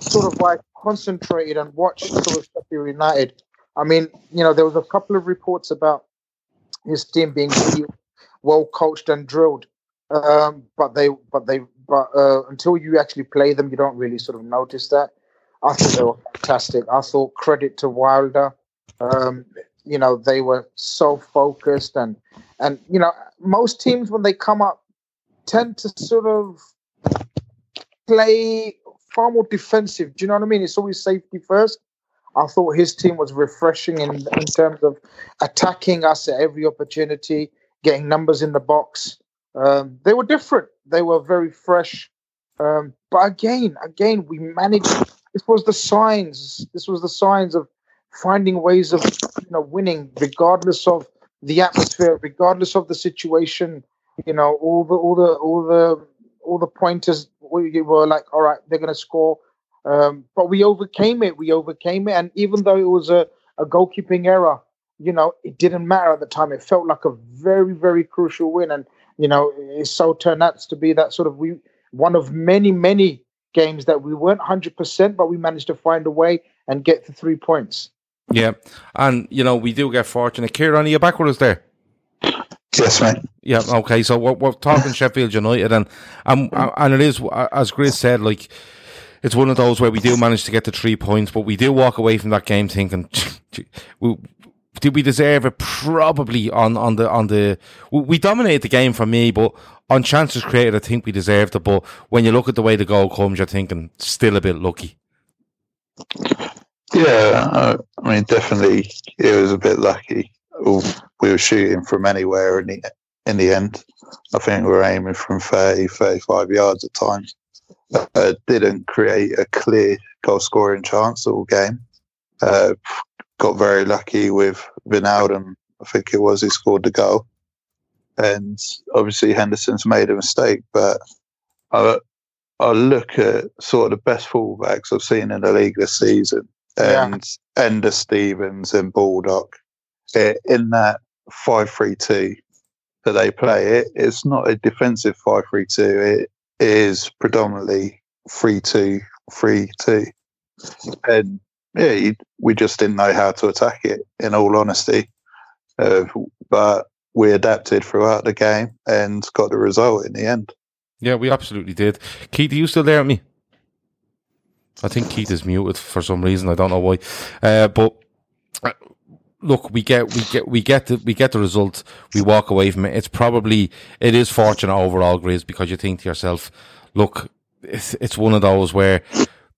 sort of like concentrated and watched sort of Sheffield United. I mean, you know, there was a couple of reports about his team being well coached and drilled, um, but they but they but uh, until you actually play them, you don't really sort of notice that. I thought they were fantastic. I thought credit to Wilder. Um, you know, they were so focused and and you know, most teams when they come up tend to sort of play far more defensive. Do you know what I mean? It's always safety first. I thought his team was refreshing in, in terms of attacking us at every opportunity, getting numbers in the box. Um, they were different. They were very fresh. Um, but again, again, we managed. This was the signs. This was the signs of finding ways of you know winning, regardless of the atmosphere, regardless of the situation. You know, all the all the all the all the pointers. We were like, all right, they're going to score. Um, but we overcame it. We overcame it, and even though it was a, a goalkeeping error, you know, it didn't matter at the time. It felt like a very, very crucial win, and you know, it so turned out to be that sort of we one of many, many games that we weren't hundred percent, but we managed to find a way and get the three points. Yeah, and you know we do get fortunate. Kieran, are you back with us there? Yes, mate. Yeah, okay. So we're, we're talking Sheffield United, and um, and and it is as Chris said, like it's one of those where we do manage to get the three points, but we do walk away from that game thinking, we, did we deserve it? Probably on on the on the we, dominated the game for me, but on chances created, I think we deserved it. But when you look at the way the goal comes, you're thinking still a bit lucky. Yeah, I mean, definitely, it was a bit lucky. We were shooting from anywhere in the in the end. I think we were aiming from 30, 35 yards at times. Uh, didn't create a clear goal scoring chance all game. Uh, got very lucky with Wijnaldum. I think it was he scored the goal. and obviously Henderson's made a mistake, but I, I look at sort of the best fullbacks I've seen in the league this season, and yeah. Enda Stevens and Baldock in that five three two that they play. It, it's not a defensive five three two. It is predominantly three two three two, and yeah, we just didn't know how to attack it. In all honesty, uh, but we adapted throughout the game and got the result in the end. Yeah, we absolutely did. Keith, are you still there at me? I think Keith is muted for some reason. I don't know why. Uh, but uh, look, we get we get we get the we get the result. We walk away from it. It's probably it is fortunate overall, Grizz, because you think to yourself, look, it's it's one of those where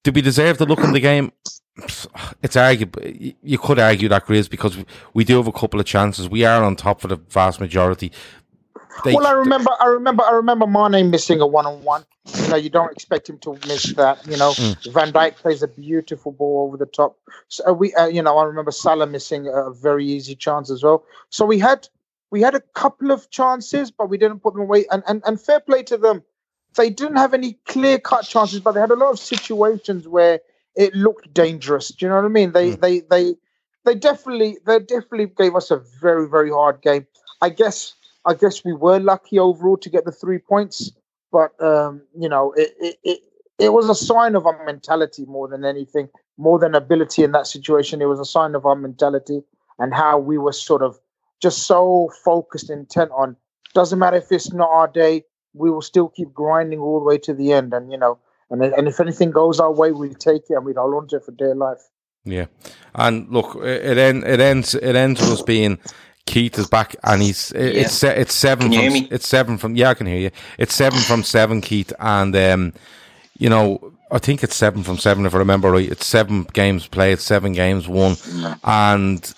did we deserve the look in the game? It's arguable. You could argue that Grizz because we do have a couple of chances. We are on top for the vast majority. They, well, I remember, I remember, I remember Mane missing a one-on-one. You know, you don't expect him to miss that. You know, mm. Van Dijk plays a beautiful ball over the top. So we, uh, you know, I remember Salah missing a very easy chance as well. So we had, we had a couple of chances, but we didn't put them away. And and and fair play to them. They didn't have any clear-cut chances, but they had a lot of situations where it looked dangerous. Do you know what I mean? They mm. they they they definitely they definitely gave us a very very hard game. I guess I guess we were lucky overall to get the three points, but um, you know, it, it, it it was a sign of our mentality more than anything, more than ability in that situation. It was a sign of our mentality and how we were sort of just so focused, intent on. Doesn't matter if it's not our day, we will still keep grinding all the way to the end. And you know, and and if anything goes our way, we take it and we hold on to it for dear life. Yeah, and look, it, it, it ends it ends with us being Keith is back, and he's it's yeah. it's seven. Can from, It's seven from yeah, I can hear you. It's seven from seven, Keith, and um, you know I think it's seven from seven if I remember right. It's seven games played, seven games won, and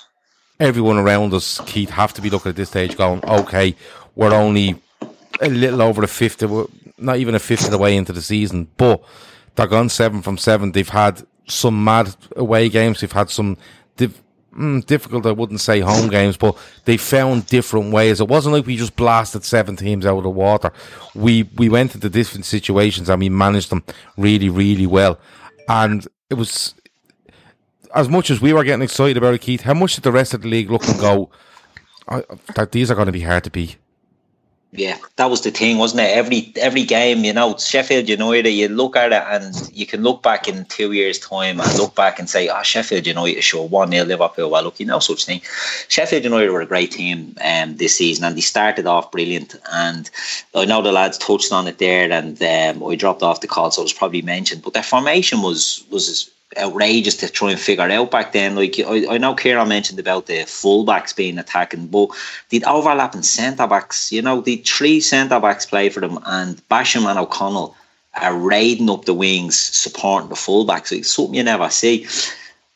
everyone around us, Keith, have to be looking at this stage, going, okay, we're only a little over the fifth, not even a fifth of the way into the season, but they're gone seven from seven. They've had some mad away games. They've had some mm, difficult, I wouldn't say home games, but they found different ways. It wasn't like we just blasted seven teams out of the water. We, we went into different situations and we managed them really, really well. And it was, as much as we were getting excited about it, Keith, how much did the rest of the league look and go, that these are going to be hard to beat? Yeah, that was the thing, wasn't it? Every every game, you know, Sheffield United, you look at it and you can look back in two years' time and look back and say, oh, Sheffield United sure 1 0 Liverpool. Well, look, you know, such thing. Sheffield United were a great team um, this season and they started off brilliant. And I know the lads touched on it there and um, I dropped off the call, so it was probably mentioned, but their formation was was outrageous to try and figure out back then. Like I, I know Kieran mentioned about the fullbacks being attacking, but the overlapping centre backs, you know, the three centre backs play for them, and Basham and O'Connell are raiding up the wings, supporting the fullbacks. It's something you never see.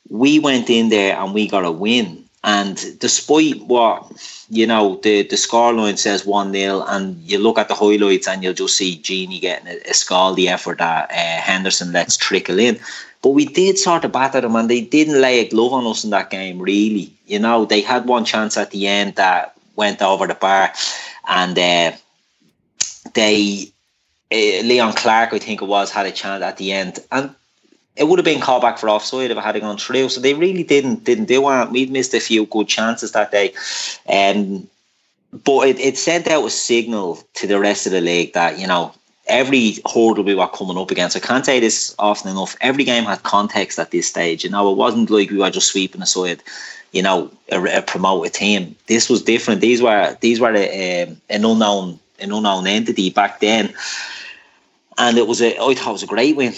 We went in there and we got a win. And despite what you know, the the scoreline says one 0 and you look at the highlights and you'll just see Gini getting a, a scaldy effort that uh, Henderson lets trickle in. But we did sort of batter them, and they didn't lay a glove on us in that game. Really, you know, they had one chance at the end that went over the bar, and uh, they uh, Leon Clarke, I think it was, had a chance at the end, and it would have been called back for offside if it had gone through. So they really didn't didn't do it. We missed a few good chances that day. Um, but it, it sent out a signal to the rest of the league that, you know, every hurdle we were coming up against. I can't say this often enough. Every game had context at this stage. You know, it wasn't like we were just sweeping aside, you know, a, a promoted team. This was different. These were these were a, um, an unknown an unknown entity back then, and it was a I thought it was a great win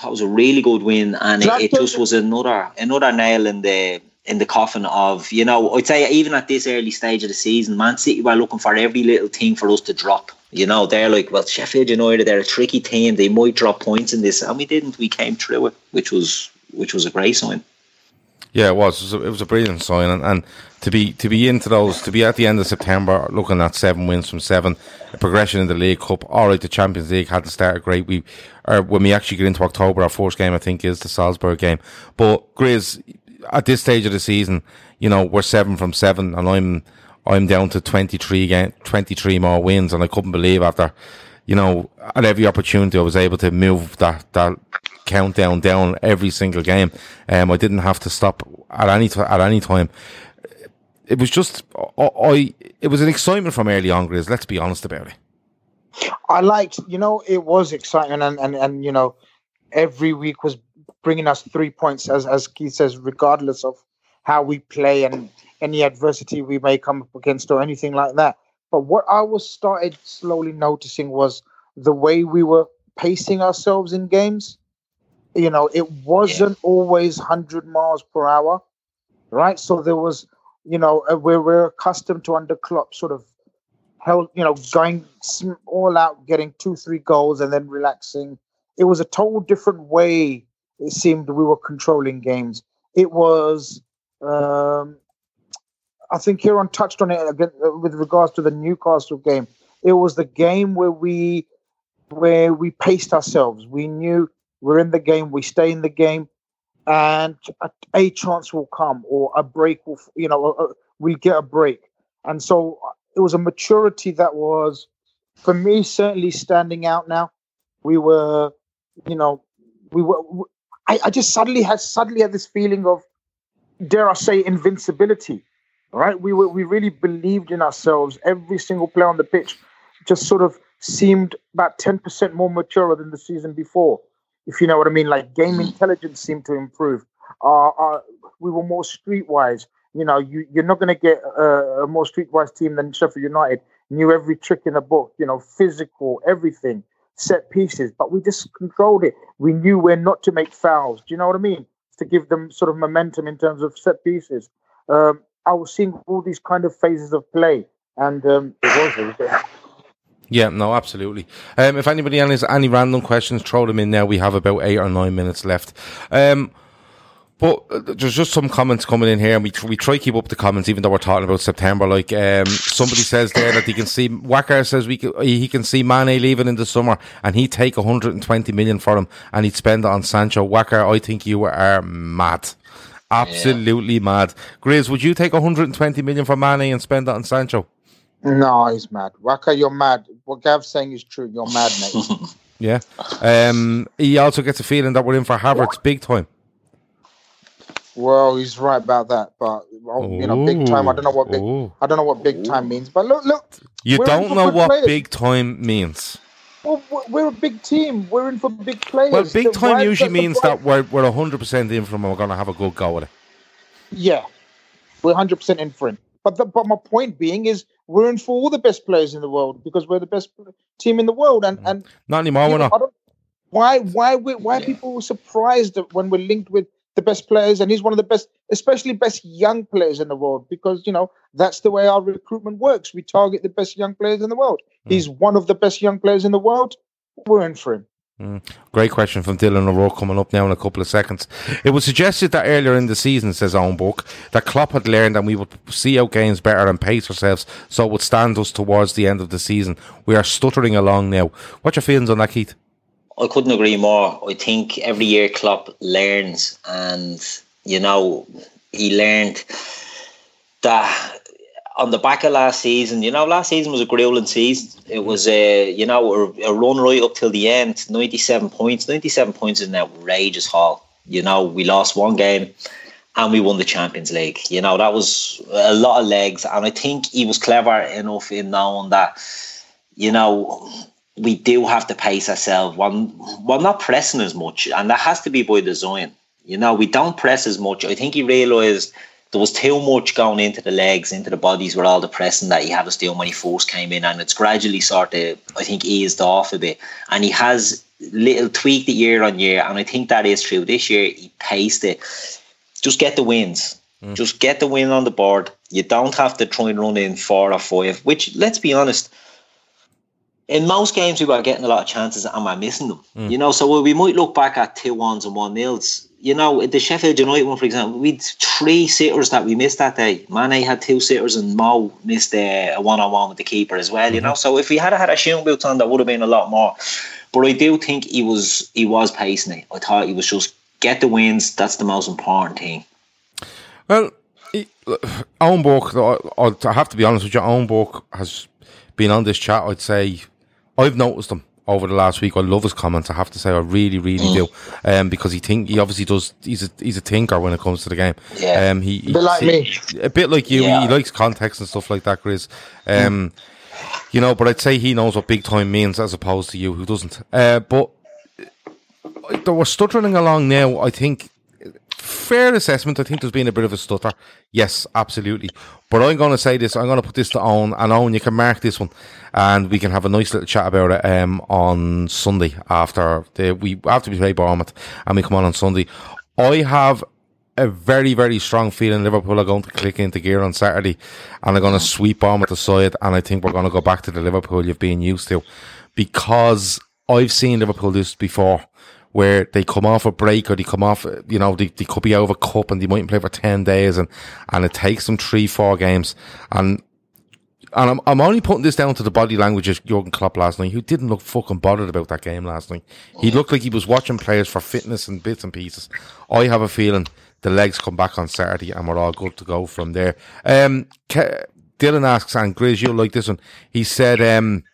that was a really good win, and it, it just was another another nail in the in the coffin of you know I'd say even at this early stage of the season, Man City were looking for every little thing for us to drop. You know, they're like, well, Sheffield United, they're a tricky team. They might drop points in this, and we didn't. We came through it, which was which was a great sign. Yeah, it was. It was a, it was a brilliant sign, and, and, to be to be into those, to be at the end of September, looking at seven wins from seven, a progression in the League Cup. All right, the Champions League had to start great. We, or when we actually get into October, our first game I think is the Salzburg game. But Grizz, at this stage of the season, you know we're seven from seven, and I'm I'm down to 23 game, 23 more wins, and I couldn't believe after, you know, at every opportunity I was able to move that that countdown down every single game. Um, I didn't have to stop at any t- at any time. It was just I, I it was an excitement from early on, Grizz. Let's be honest about it. I liked, you know, it was exciting, and and and you know, every week was bringing us three points, as as Keith says, regardless of how we play and any adversity we may come up against or anything like that. But what I was started slowly noticing was the way we were pacing ourselves in games. You know, it wasn't yeah. always 100 miles per hour, right? So there was, you know, uh, we're, we're accustomed to under Klopp sort of held, you know, going all out, getting two, three goals and then relaxing. It was a total different way it seemed we were controlling games. It was um, I think Kieran touched on it again uh, with regards to the Newcastle game. It was the game where we where we paced ourselves. We knew we're in the game, we stay in the game, and a, a chance will come or a break will, you know, we get a break. And so uh, it was a maturity that was, for me, certainly standing out. Now we were, you know, we were. I, I just suddenly had suddenly had this feeling of, dare I say, invincibility right? We were, we really believed in ourselves. Every single player on the pitch just sort of seemed about ten percent more mature than the season before, if you know what I mean. Like game mm. intelligence seemed to improve. Uh, uh, we were more streetwise. You know, you, you're not going to get a, a more streetwise team than Sheffield United. Knew every trick in the book. You know, physical, everything, set pieces. But we just controlled it. We knew where not to make fouls. Do you know what I mean? To give them sort of momentum in terms of set pieces. Um, I was seeing all these kind of phases of play, and um, it was. It was yeah, no, absolutely. Um, if anybody has any random questions, throw them in there. We have about eight or nine minutes left. Um, but uh, there's just some comments coming in here, and we we try to keep up the comments, even though we're talking about September. Like um, somebody says there that he can see Wacker says we can, he can see Mane leaving in the summer, and he'd take 120 million for him, and he'd spend it on Sancho. Wacker, I think you are mad. Absolutely yeah. mad. Grizz, would you take 120 million for Mane and spend that on Sancho? No, he's mad. Waka, you're mad. What Gav's saying is true. You're mad, mate. yeah. Um, he also gets a feeling that we're in for Havertz big time. Well, he's right about that, but well, you know, big time. I don't know what big. Ooh. I don't know what big time means. But look, look. You don't know what players. big time means. Well, we're a big team. We're in for big players. Well, big time usually means that we're we're hundred percent in for him. and We're going to have a good go at it. Yeah, we're hundred percent in for him. But the, but my point being is we're in for all the best players in the world because we're the best team in the world. And and not anymore. We're not. Why why why yeah. people surprised when we're linked with the best players, and he's one of the best, especially best young players in the world, because you know that's the way our recruitment works. We target the best young players in the world. Mm. He's one of the best young players in the world. We're in for him. Mm. Great question from Dylan O'Rourke coming up now in a couple of seconds. It was suggested that earlier in the season, says Owen Burke, that Klopp had learned and we would see out games better and pace ourselves so it would stand us towards the end of the season. We are stuttering along now. What's your feelings on that, Keith? I couldn't agree more. I think every year Klopp learns, and you know he learned that on the back of last season. You know, last season was a grueling season. It was a you know a, run right up till the end. Ninety seven points. Ninety seven points is an outrageous haul. You know, we lost one game and we won the Champions League. You know, that was a lot of legs, and I think he was clever enough in knowing that. You know, we do have to pace ourselves while, while not pressing as much. And that has to be by design. You know, we don't press as much. I think he realised there was too much going into the legs, into the bodies with all the pressing that he had us doing when he first came in. And it's gradually sort of, I think, eased off a bit. And he has little tweaked it year on year. And I think that is true. This year, he paced it. Just get the wins. Mm. Just get the win on the board. You don't have to try and run in four or five, which, let's be honest, in most games we were getting a lot of chances and we're missing them. Mm. You know, so we might look back at two ones and one nils. You know, the Sheffield United one, for example, we had three sitters that we missed that day. Mane had two sitters and Mo missed a one on one with the keeper as well. Mm-hmm. You know, so if we had had a shooting boots on, that would have been a lot more. But I do think he was he was pacing it. I thought he was just get the wins. That's the most important thing. Well, Owen Burke, I, I have to be honest with you, Owen Burke has been on this chat. I'd say I've noticed him over the last week. I love his comments. I have to say, I really, really Mm. do, um, because he think he obviously does. He's a he's a thinker when it comes to the game. Yeah. um, he, A bit like he- me. a bit like you. Yeah. He likes context and stuff like that, Chris. Um, you know, but I'd say he knows what big time means as opposed to you who doesn't. Uh, but uh, were stuttering along now. I think fair assessment. I think there's been a bit of a stutter. Yes, absolutely. But I'm going to say this. I'm going to put this to Owen, and Owen, you can mark this one, and we can have a nice little chat about it um, on Sunday after the we after we play Bournemouth, and we come on on Sunday. I have a very very strong feeling Liverpool are going to click into gear on Saturday, and they're going to sweep Bournemouth aside, and I think we're going to go back to the Liverpool you've been used to, because I've seen Liverpool do this before where they come off a break or they come off, you know, they, they could be a cup and they mightn't play for 10 days and, and it takes them three, four games. And, and I'm, I'm only putting this down to the body language of Jurgen Klopp last night, who didn't look fucking bothered about that game last night. He looked like he was watching players for fitness and bits and pieces. I have a feeling the legs come back on Saturday and we're all good to go from there. Um, Dylan asks, and Grizz, you'll like this one. He said, um,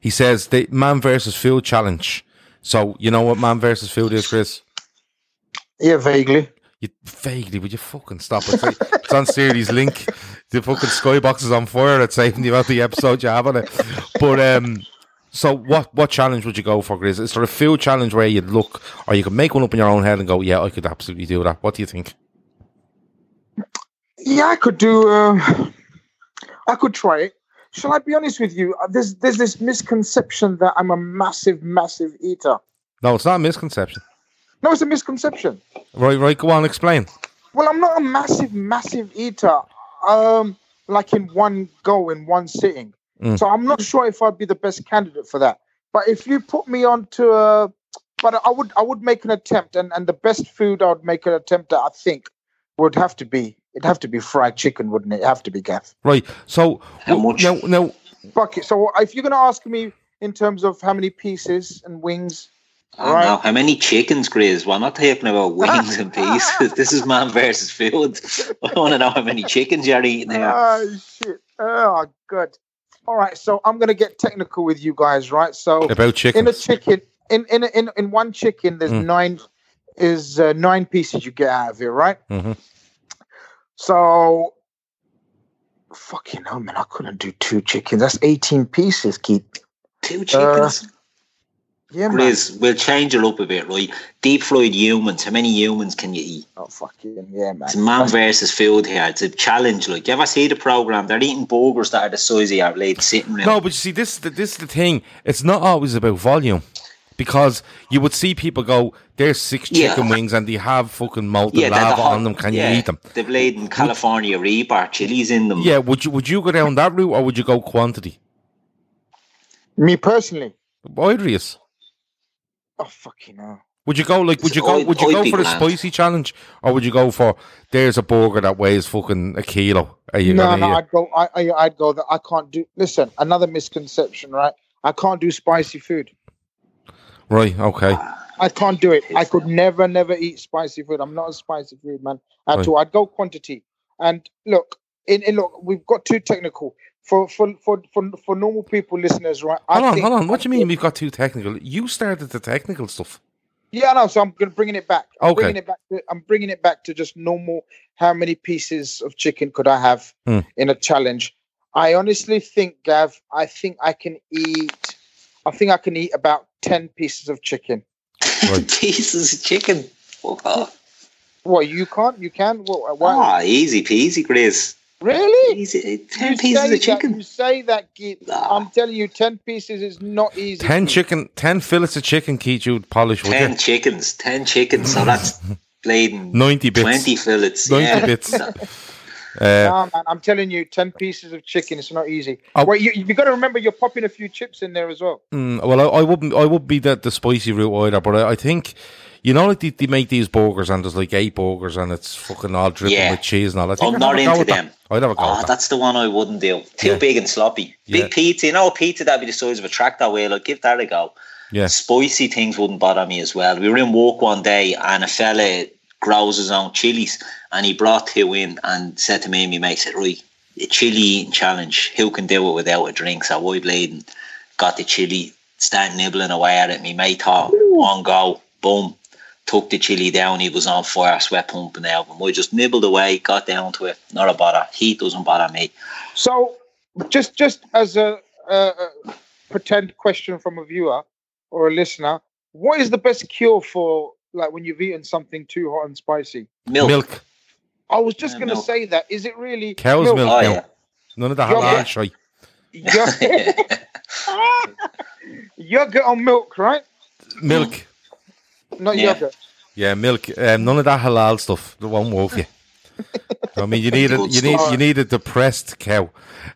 he says the man versus field challenge. So you know what man versus field is, Chris? Yeah, vaguely. You vaguely, would you fucking stop it? it's on Series Link. The fucking skybox is on fire. It's saving you about the episode you have on it. But um, so what? What challenge would you go for, Chris? Is there a field challenge where you'd look, or you could make one up in your own head and go, "Yeah, I could absolutely do that." What do you think? Yeah, I could do. Uh, I could try it. Shall I be honest with you? Uh, There's there's this misconception that I'm a massive, massive eater. No, it's not a misconception. No, it's a misconception. Right, right. Go on, explain. Well, I'm not a massive, massive eater. Um, like in one go, in one sitting. Mm. So I'm not sure if I'd be the best candidate for that. But if you put me onto a, but I would, I would make an attempt, and and the best food I would make an attempt at, I think, would have to be, it'd have to be fried chicken, wouldn't it? It'd have to be Gaff. Right. So How w- much? now, now, Fuck it. So if you're gonna ask me in terms of how many pieces and wings, I don't know how many chickens, Grizz. We're not talking about wings and pieces. this is man versus food. I want to know how many chickens you're eating here. Oh shit! Oh good. All right, so I'm gonna get technical with you guys, right? So about in a chicken, in in a- in in one chicken, there's Mm. nine is uh, nine pieces you get out of it, right? hmm So fucking hell, man, I couldn't do two chickens. That's 18 pieces, Keith. Two uh, chickens. Yeah, man. Grizz, we'll change it up a bit, right? Deep fried humans. How many humans can you eat? Oh fucking yeah, man. It's man versus food here. It's a challenge. Like, you ever see the program? They're eating burgers that are the size of your late sitting room. No, but you see, this is the, this is the thing. It's not always about volume, because you would see people go, "There's six Yeah. chicken wings, and they have fucking molten yeah, they're the lava hot- on them. Can yeah, you eat them?" They've laid in California Reaper chilies in them. Yeah. Would you would you go down that route, or would you go quantity? Me personally. Idrius. Oh fucking hell. Would you go like? Would you go? I'd- you go for the glad. spicy challenge, or would you go for? There's a burger that weighs fucking a kilo. Are you no, gonna no, eat? I'd go. I, I, I'd go that I can't do. Listen, another misconception, right? I can't do spicy food. Right. Okay. I can't do it. I could never, never eat spicy food. I'm not a spicy food man at Right. all. I'd go quantity. And look, in, in look, we've got too technical for for for for, for normal people, listeners, right? I Hold on. think- Hold on. What do you mean we've got too technical? You started the technical stuff. Yeah, no. So I'm gonna bringing it back. I'm Okay. bringing it back. To, I'm bringing it back to just normal. How many pieces of chicken could I have Hmm. in a challenge? I honestly think, Gav. I think I can eat. I think I can eat about ten pieces of chicken. Pieces of chicken. Fuck off. What you can't? You can? What? why? Ah, easy peasy, Grizz. Really? Easy. Ten You pieces say of that- chicken. you say that, Keith. I'm telling you, ten pieces is not easy. Ten chicken, ten fillets of chicken, Keith, you'd polish, would Ten you? chickens. Ten chickens. So that's played 90 bits. Twenty fillets. 90 yeah. bits. Uh, Nah, man, I'm telling you, ten pieces of chicken. It's not easy. Oh. Wait, you have got to remember, you're popping a few chips in there as well. Mm, well, I, I wouldn't. I would be the, the spicy route either. But I, I think, you know, like they, they make these burgers and there's like eight burgers and it's fucking all dripping Yeah. with cheese and all. I think I'm I'd not have go into with that. them. I'd have a go with that. that's the one I wouldn't do. Too Yeah. big and sloppy. Big Yeah. pizza, you know, a pizza that'd be the size of a tractor wheel. I'd give that a go. Yeah. Spicy things wouldn't bother me as well. We were in work one day and a fella grows his own chilies, and he brought two in and said to me my mate, said, right, a chili eating challenge. Who can do it without a drink? So I and got the chili, started nibbling away at it. My mate thought, one go, boom, took the chili down. He was on fire, sweat pumping out. And we just nibbled away, got down to it. Not a bother. Heat doesn't bother me. So, just just as a, a pretend question from a viewer or a listener, what is the best cure for like when you've eaten something too hot and spicy? Milk. Milk. I was just Yeah, going to say that. Is it really Cow's milk. Oh, yeah. None of the Yogurt. halal shite. Yogurt, yogurt on milk, right? Milk. Not Yeah. yogurt. Yeah, milk. Um, none of that halal stuff. That won't wolf you. I mean, you need a, you need you need a depressed cow.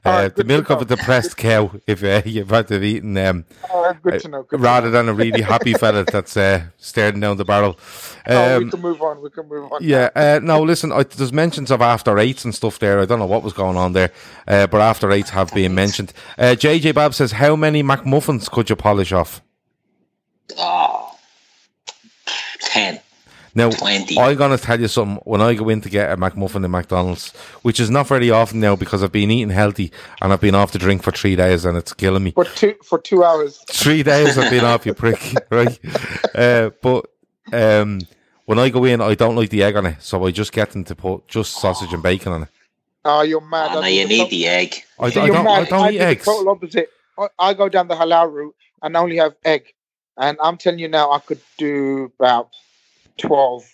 Uh, the milk of a depressed cow. If uh, you've had to have eaten um, Oh, know. Rather than a really happy fella that's uh, staring down the barrel. Oh, we Um, can move on. We can move on. yeah, uh, no, listen, I, there's mentions of after eights and stuff there. I don't know what was going on there, uh, but after eights have been mentioned. Uh, JJ Bab says, How many McMuffins could you polish off? Oh, 10. Now, 20. I'm going to tell you something. When I go in to get a McMuffin in McDonald's, which is not very often now because I've been eating healthy and I've been off the drink for three days and it's killing me. For two for two hours. Three days I've been off, you prick, right? Uh, but um, when I go in, I don't like the egg on it, so I just get them to put just sausage and bacon on it. Oh, you're mad. Oh, no, you need tot- the egg. I, I don't, I don't do eat the eggs. total opposite. I, I go down the halal route and only have egg. And I'm telling you now, I could do about twelve.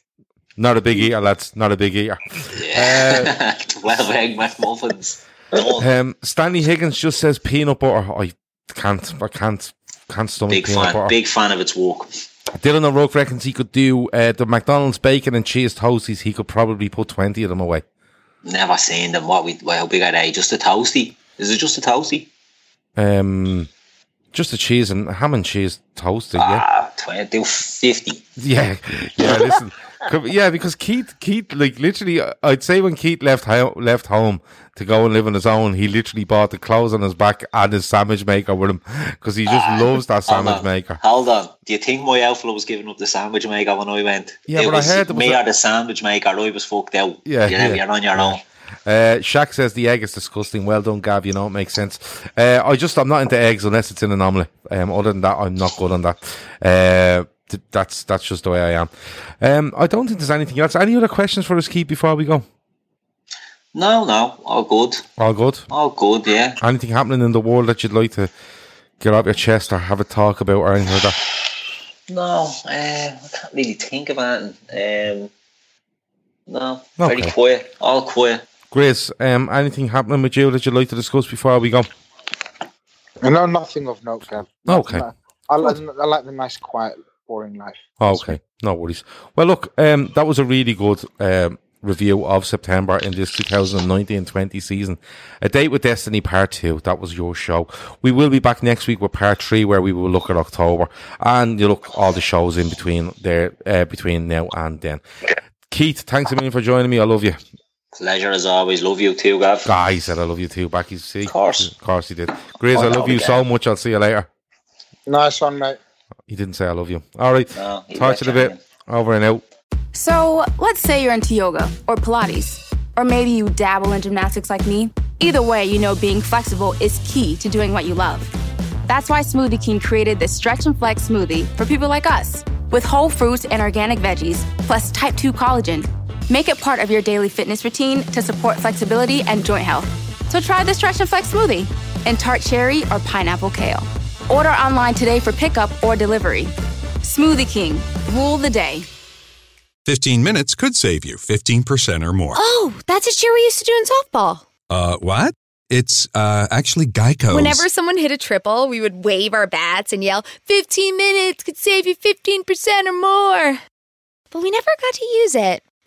Not a big eater, lads. Not a big eater. Yeah. 12 egg McMuffins. Done. Um, Stanley Higgins just says peanut butter. I can't. I can't. Can't stomach Big peanut fan. butter. Big fan of its walk. Dylan O'Rourke reckons he could do uh, the McDonald's bacon and cheese toasties. He could probably put twenty of them away. Never seen them. What we? Well, how big are they? Just a toasty? Is it just a toasty? Um, just the cheese and ham and cheese toasted. Yeah, Ah, 20, 50. yeah, yeah. Listen, yeah, because Keith, Keith, like literally, uh, I'd say when Keith left ho- left home to go and live on his own, he literally bought the clothes on his back and his sandwich maker with him because he just loves that sandwich maker. Hold on. Do you think my outflow was giving up the sandwich maker when I went? Yeah, it but I heard me a- or the sandwich maker. I was fucked out. Yeah, you're, yeah. you're on your own. Uh, Shaq says the egg is disgusting. Well done, Gav. You know it makes sense. Uh, I just I'm not into eggs unless it's in an omelette. Um, other than that, I'm not good on that. Uh, th- that's that's just the way I am. Um, I don't think there's anything else. Any other questions for us, Keith, before we go? No, no, all good, All good. all good. Yeah. Anything happening in the world that you'd like to get off your chest or have a talk about or anything like that? No, uh, I can't really think of anything. Um, no, very quiet, all quiet. Grace, um, anything happening with you that you'd like to discuss before we go? No, nothing of note, Gav. Okay. No. I, like, I like the nice, quiet, boring life. Okay, no worries. Well, look, um, that was a really good um, review of September in this 2019-20 season. A Date with Destiny Part 2, that was your show. We will be back next week with Part 3 where we will look at October and you look all the shows in between there, uh, between now and then. Keith, thanks a million for joining me. I love you. Pleasure as always. Love you too, Gav. Ah, he said I love you too, back. You see? Of course. Of course he did. Grace, Oh, I love you yeah. so much. I'll see you later. Nice one, mate. He didn't say I love you. All right. No, he Talk to you in a bit. Over and out. So, let's say you're into yoga or Pilates, or maybe you dabble in gymnastics like me. Either way, you know being flexible is key to doing what you love. That's why Smoothie King created this Stretch and Flex smoothie for people like us, with whole fruits and organic veggies, plus type 2 collagen. Make it part of your daily fitness routine to support flexibility and joint health. So try the Stretch and Flex smoothie in tart cherry or pineapple kale. Order online today for pickup or delivery. Smoothie King, rule the day. 15 minutes could save you 15% or more. Oh, that's a cheer we used to do in softball. Uh, what? It's uh, actually Geico. Whenever someone hit a triple, we would wave our bats and yell, 15 minutes could save you 15% or more. But we never got to use it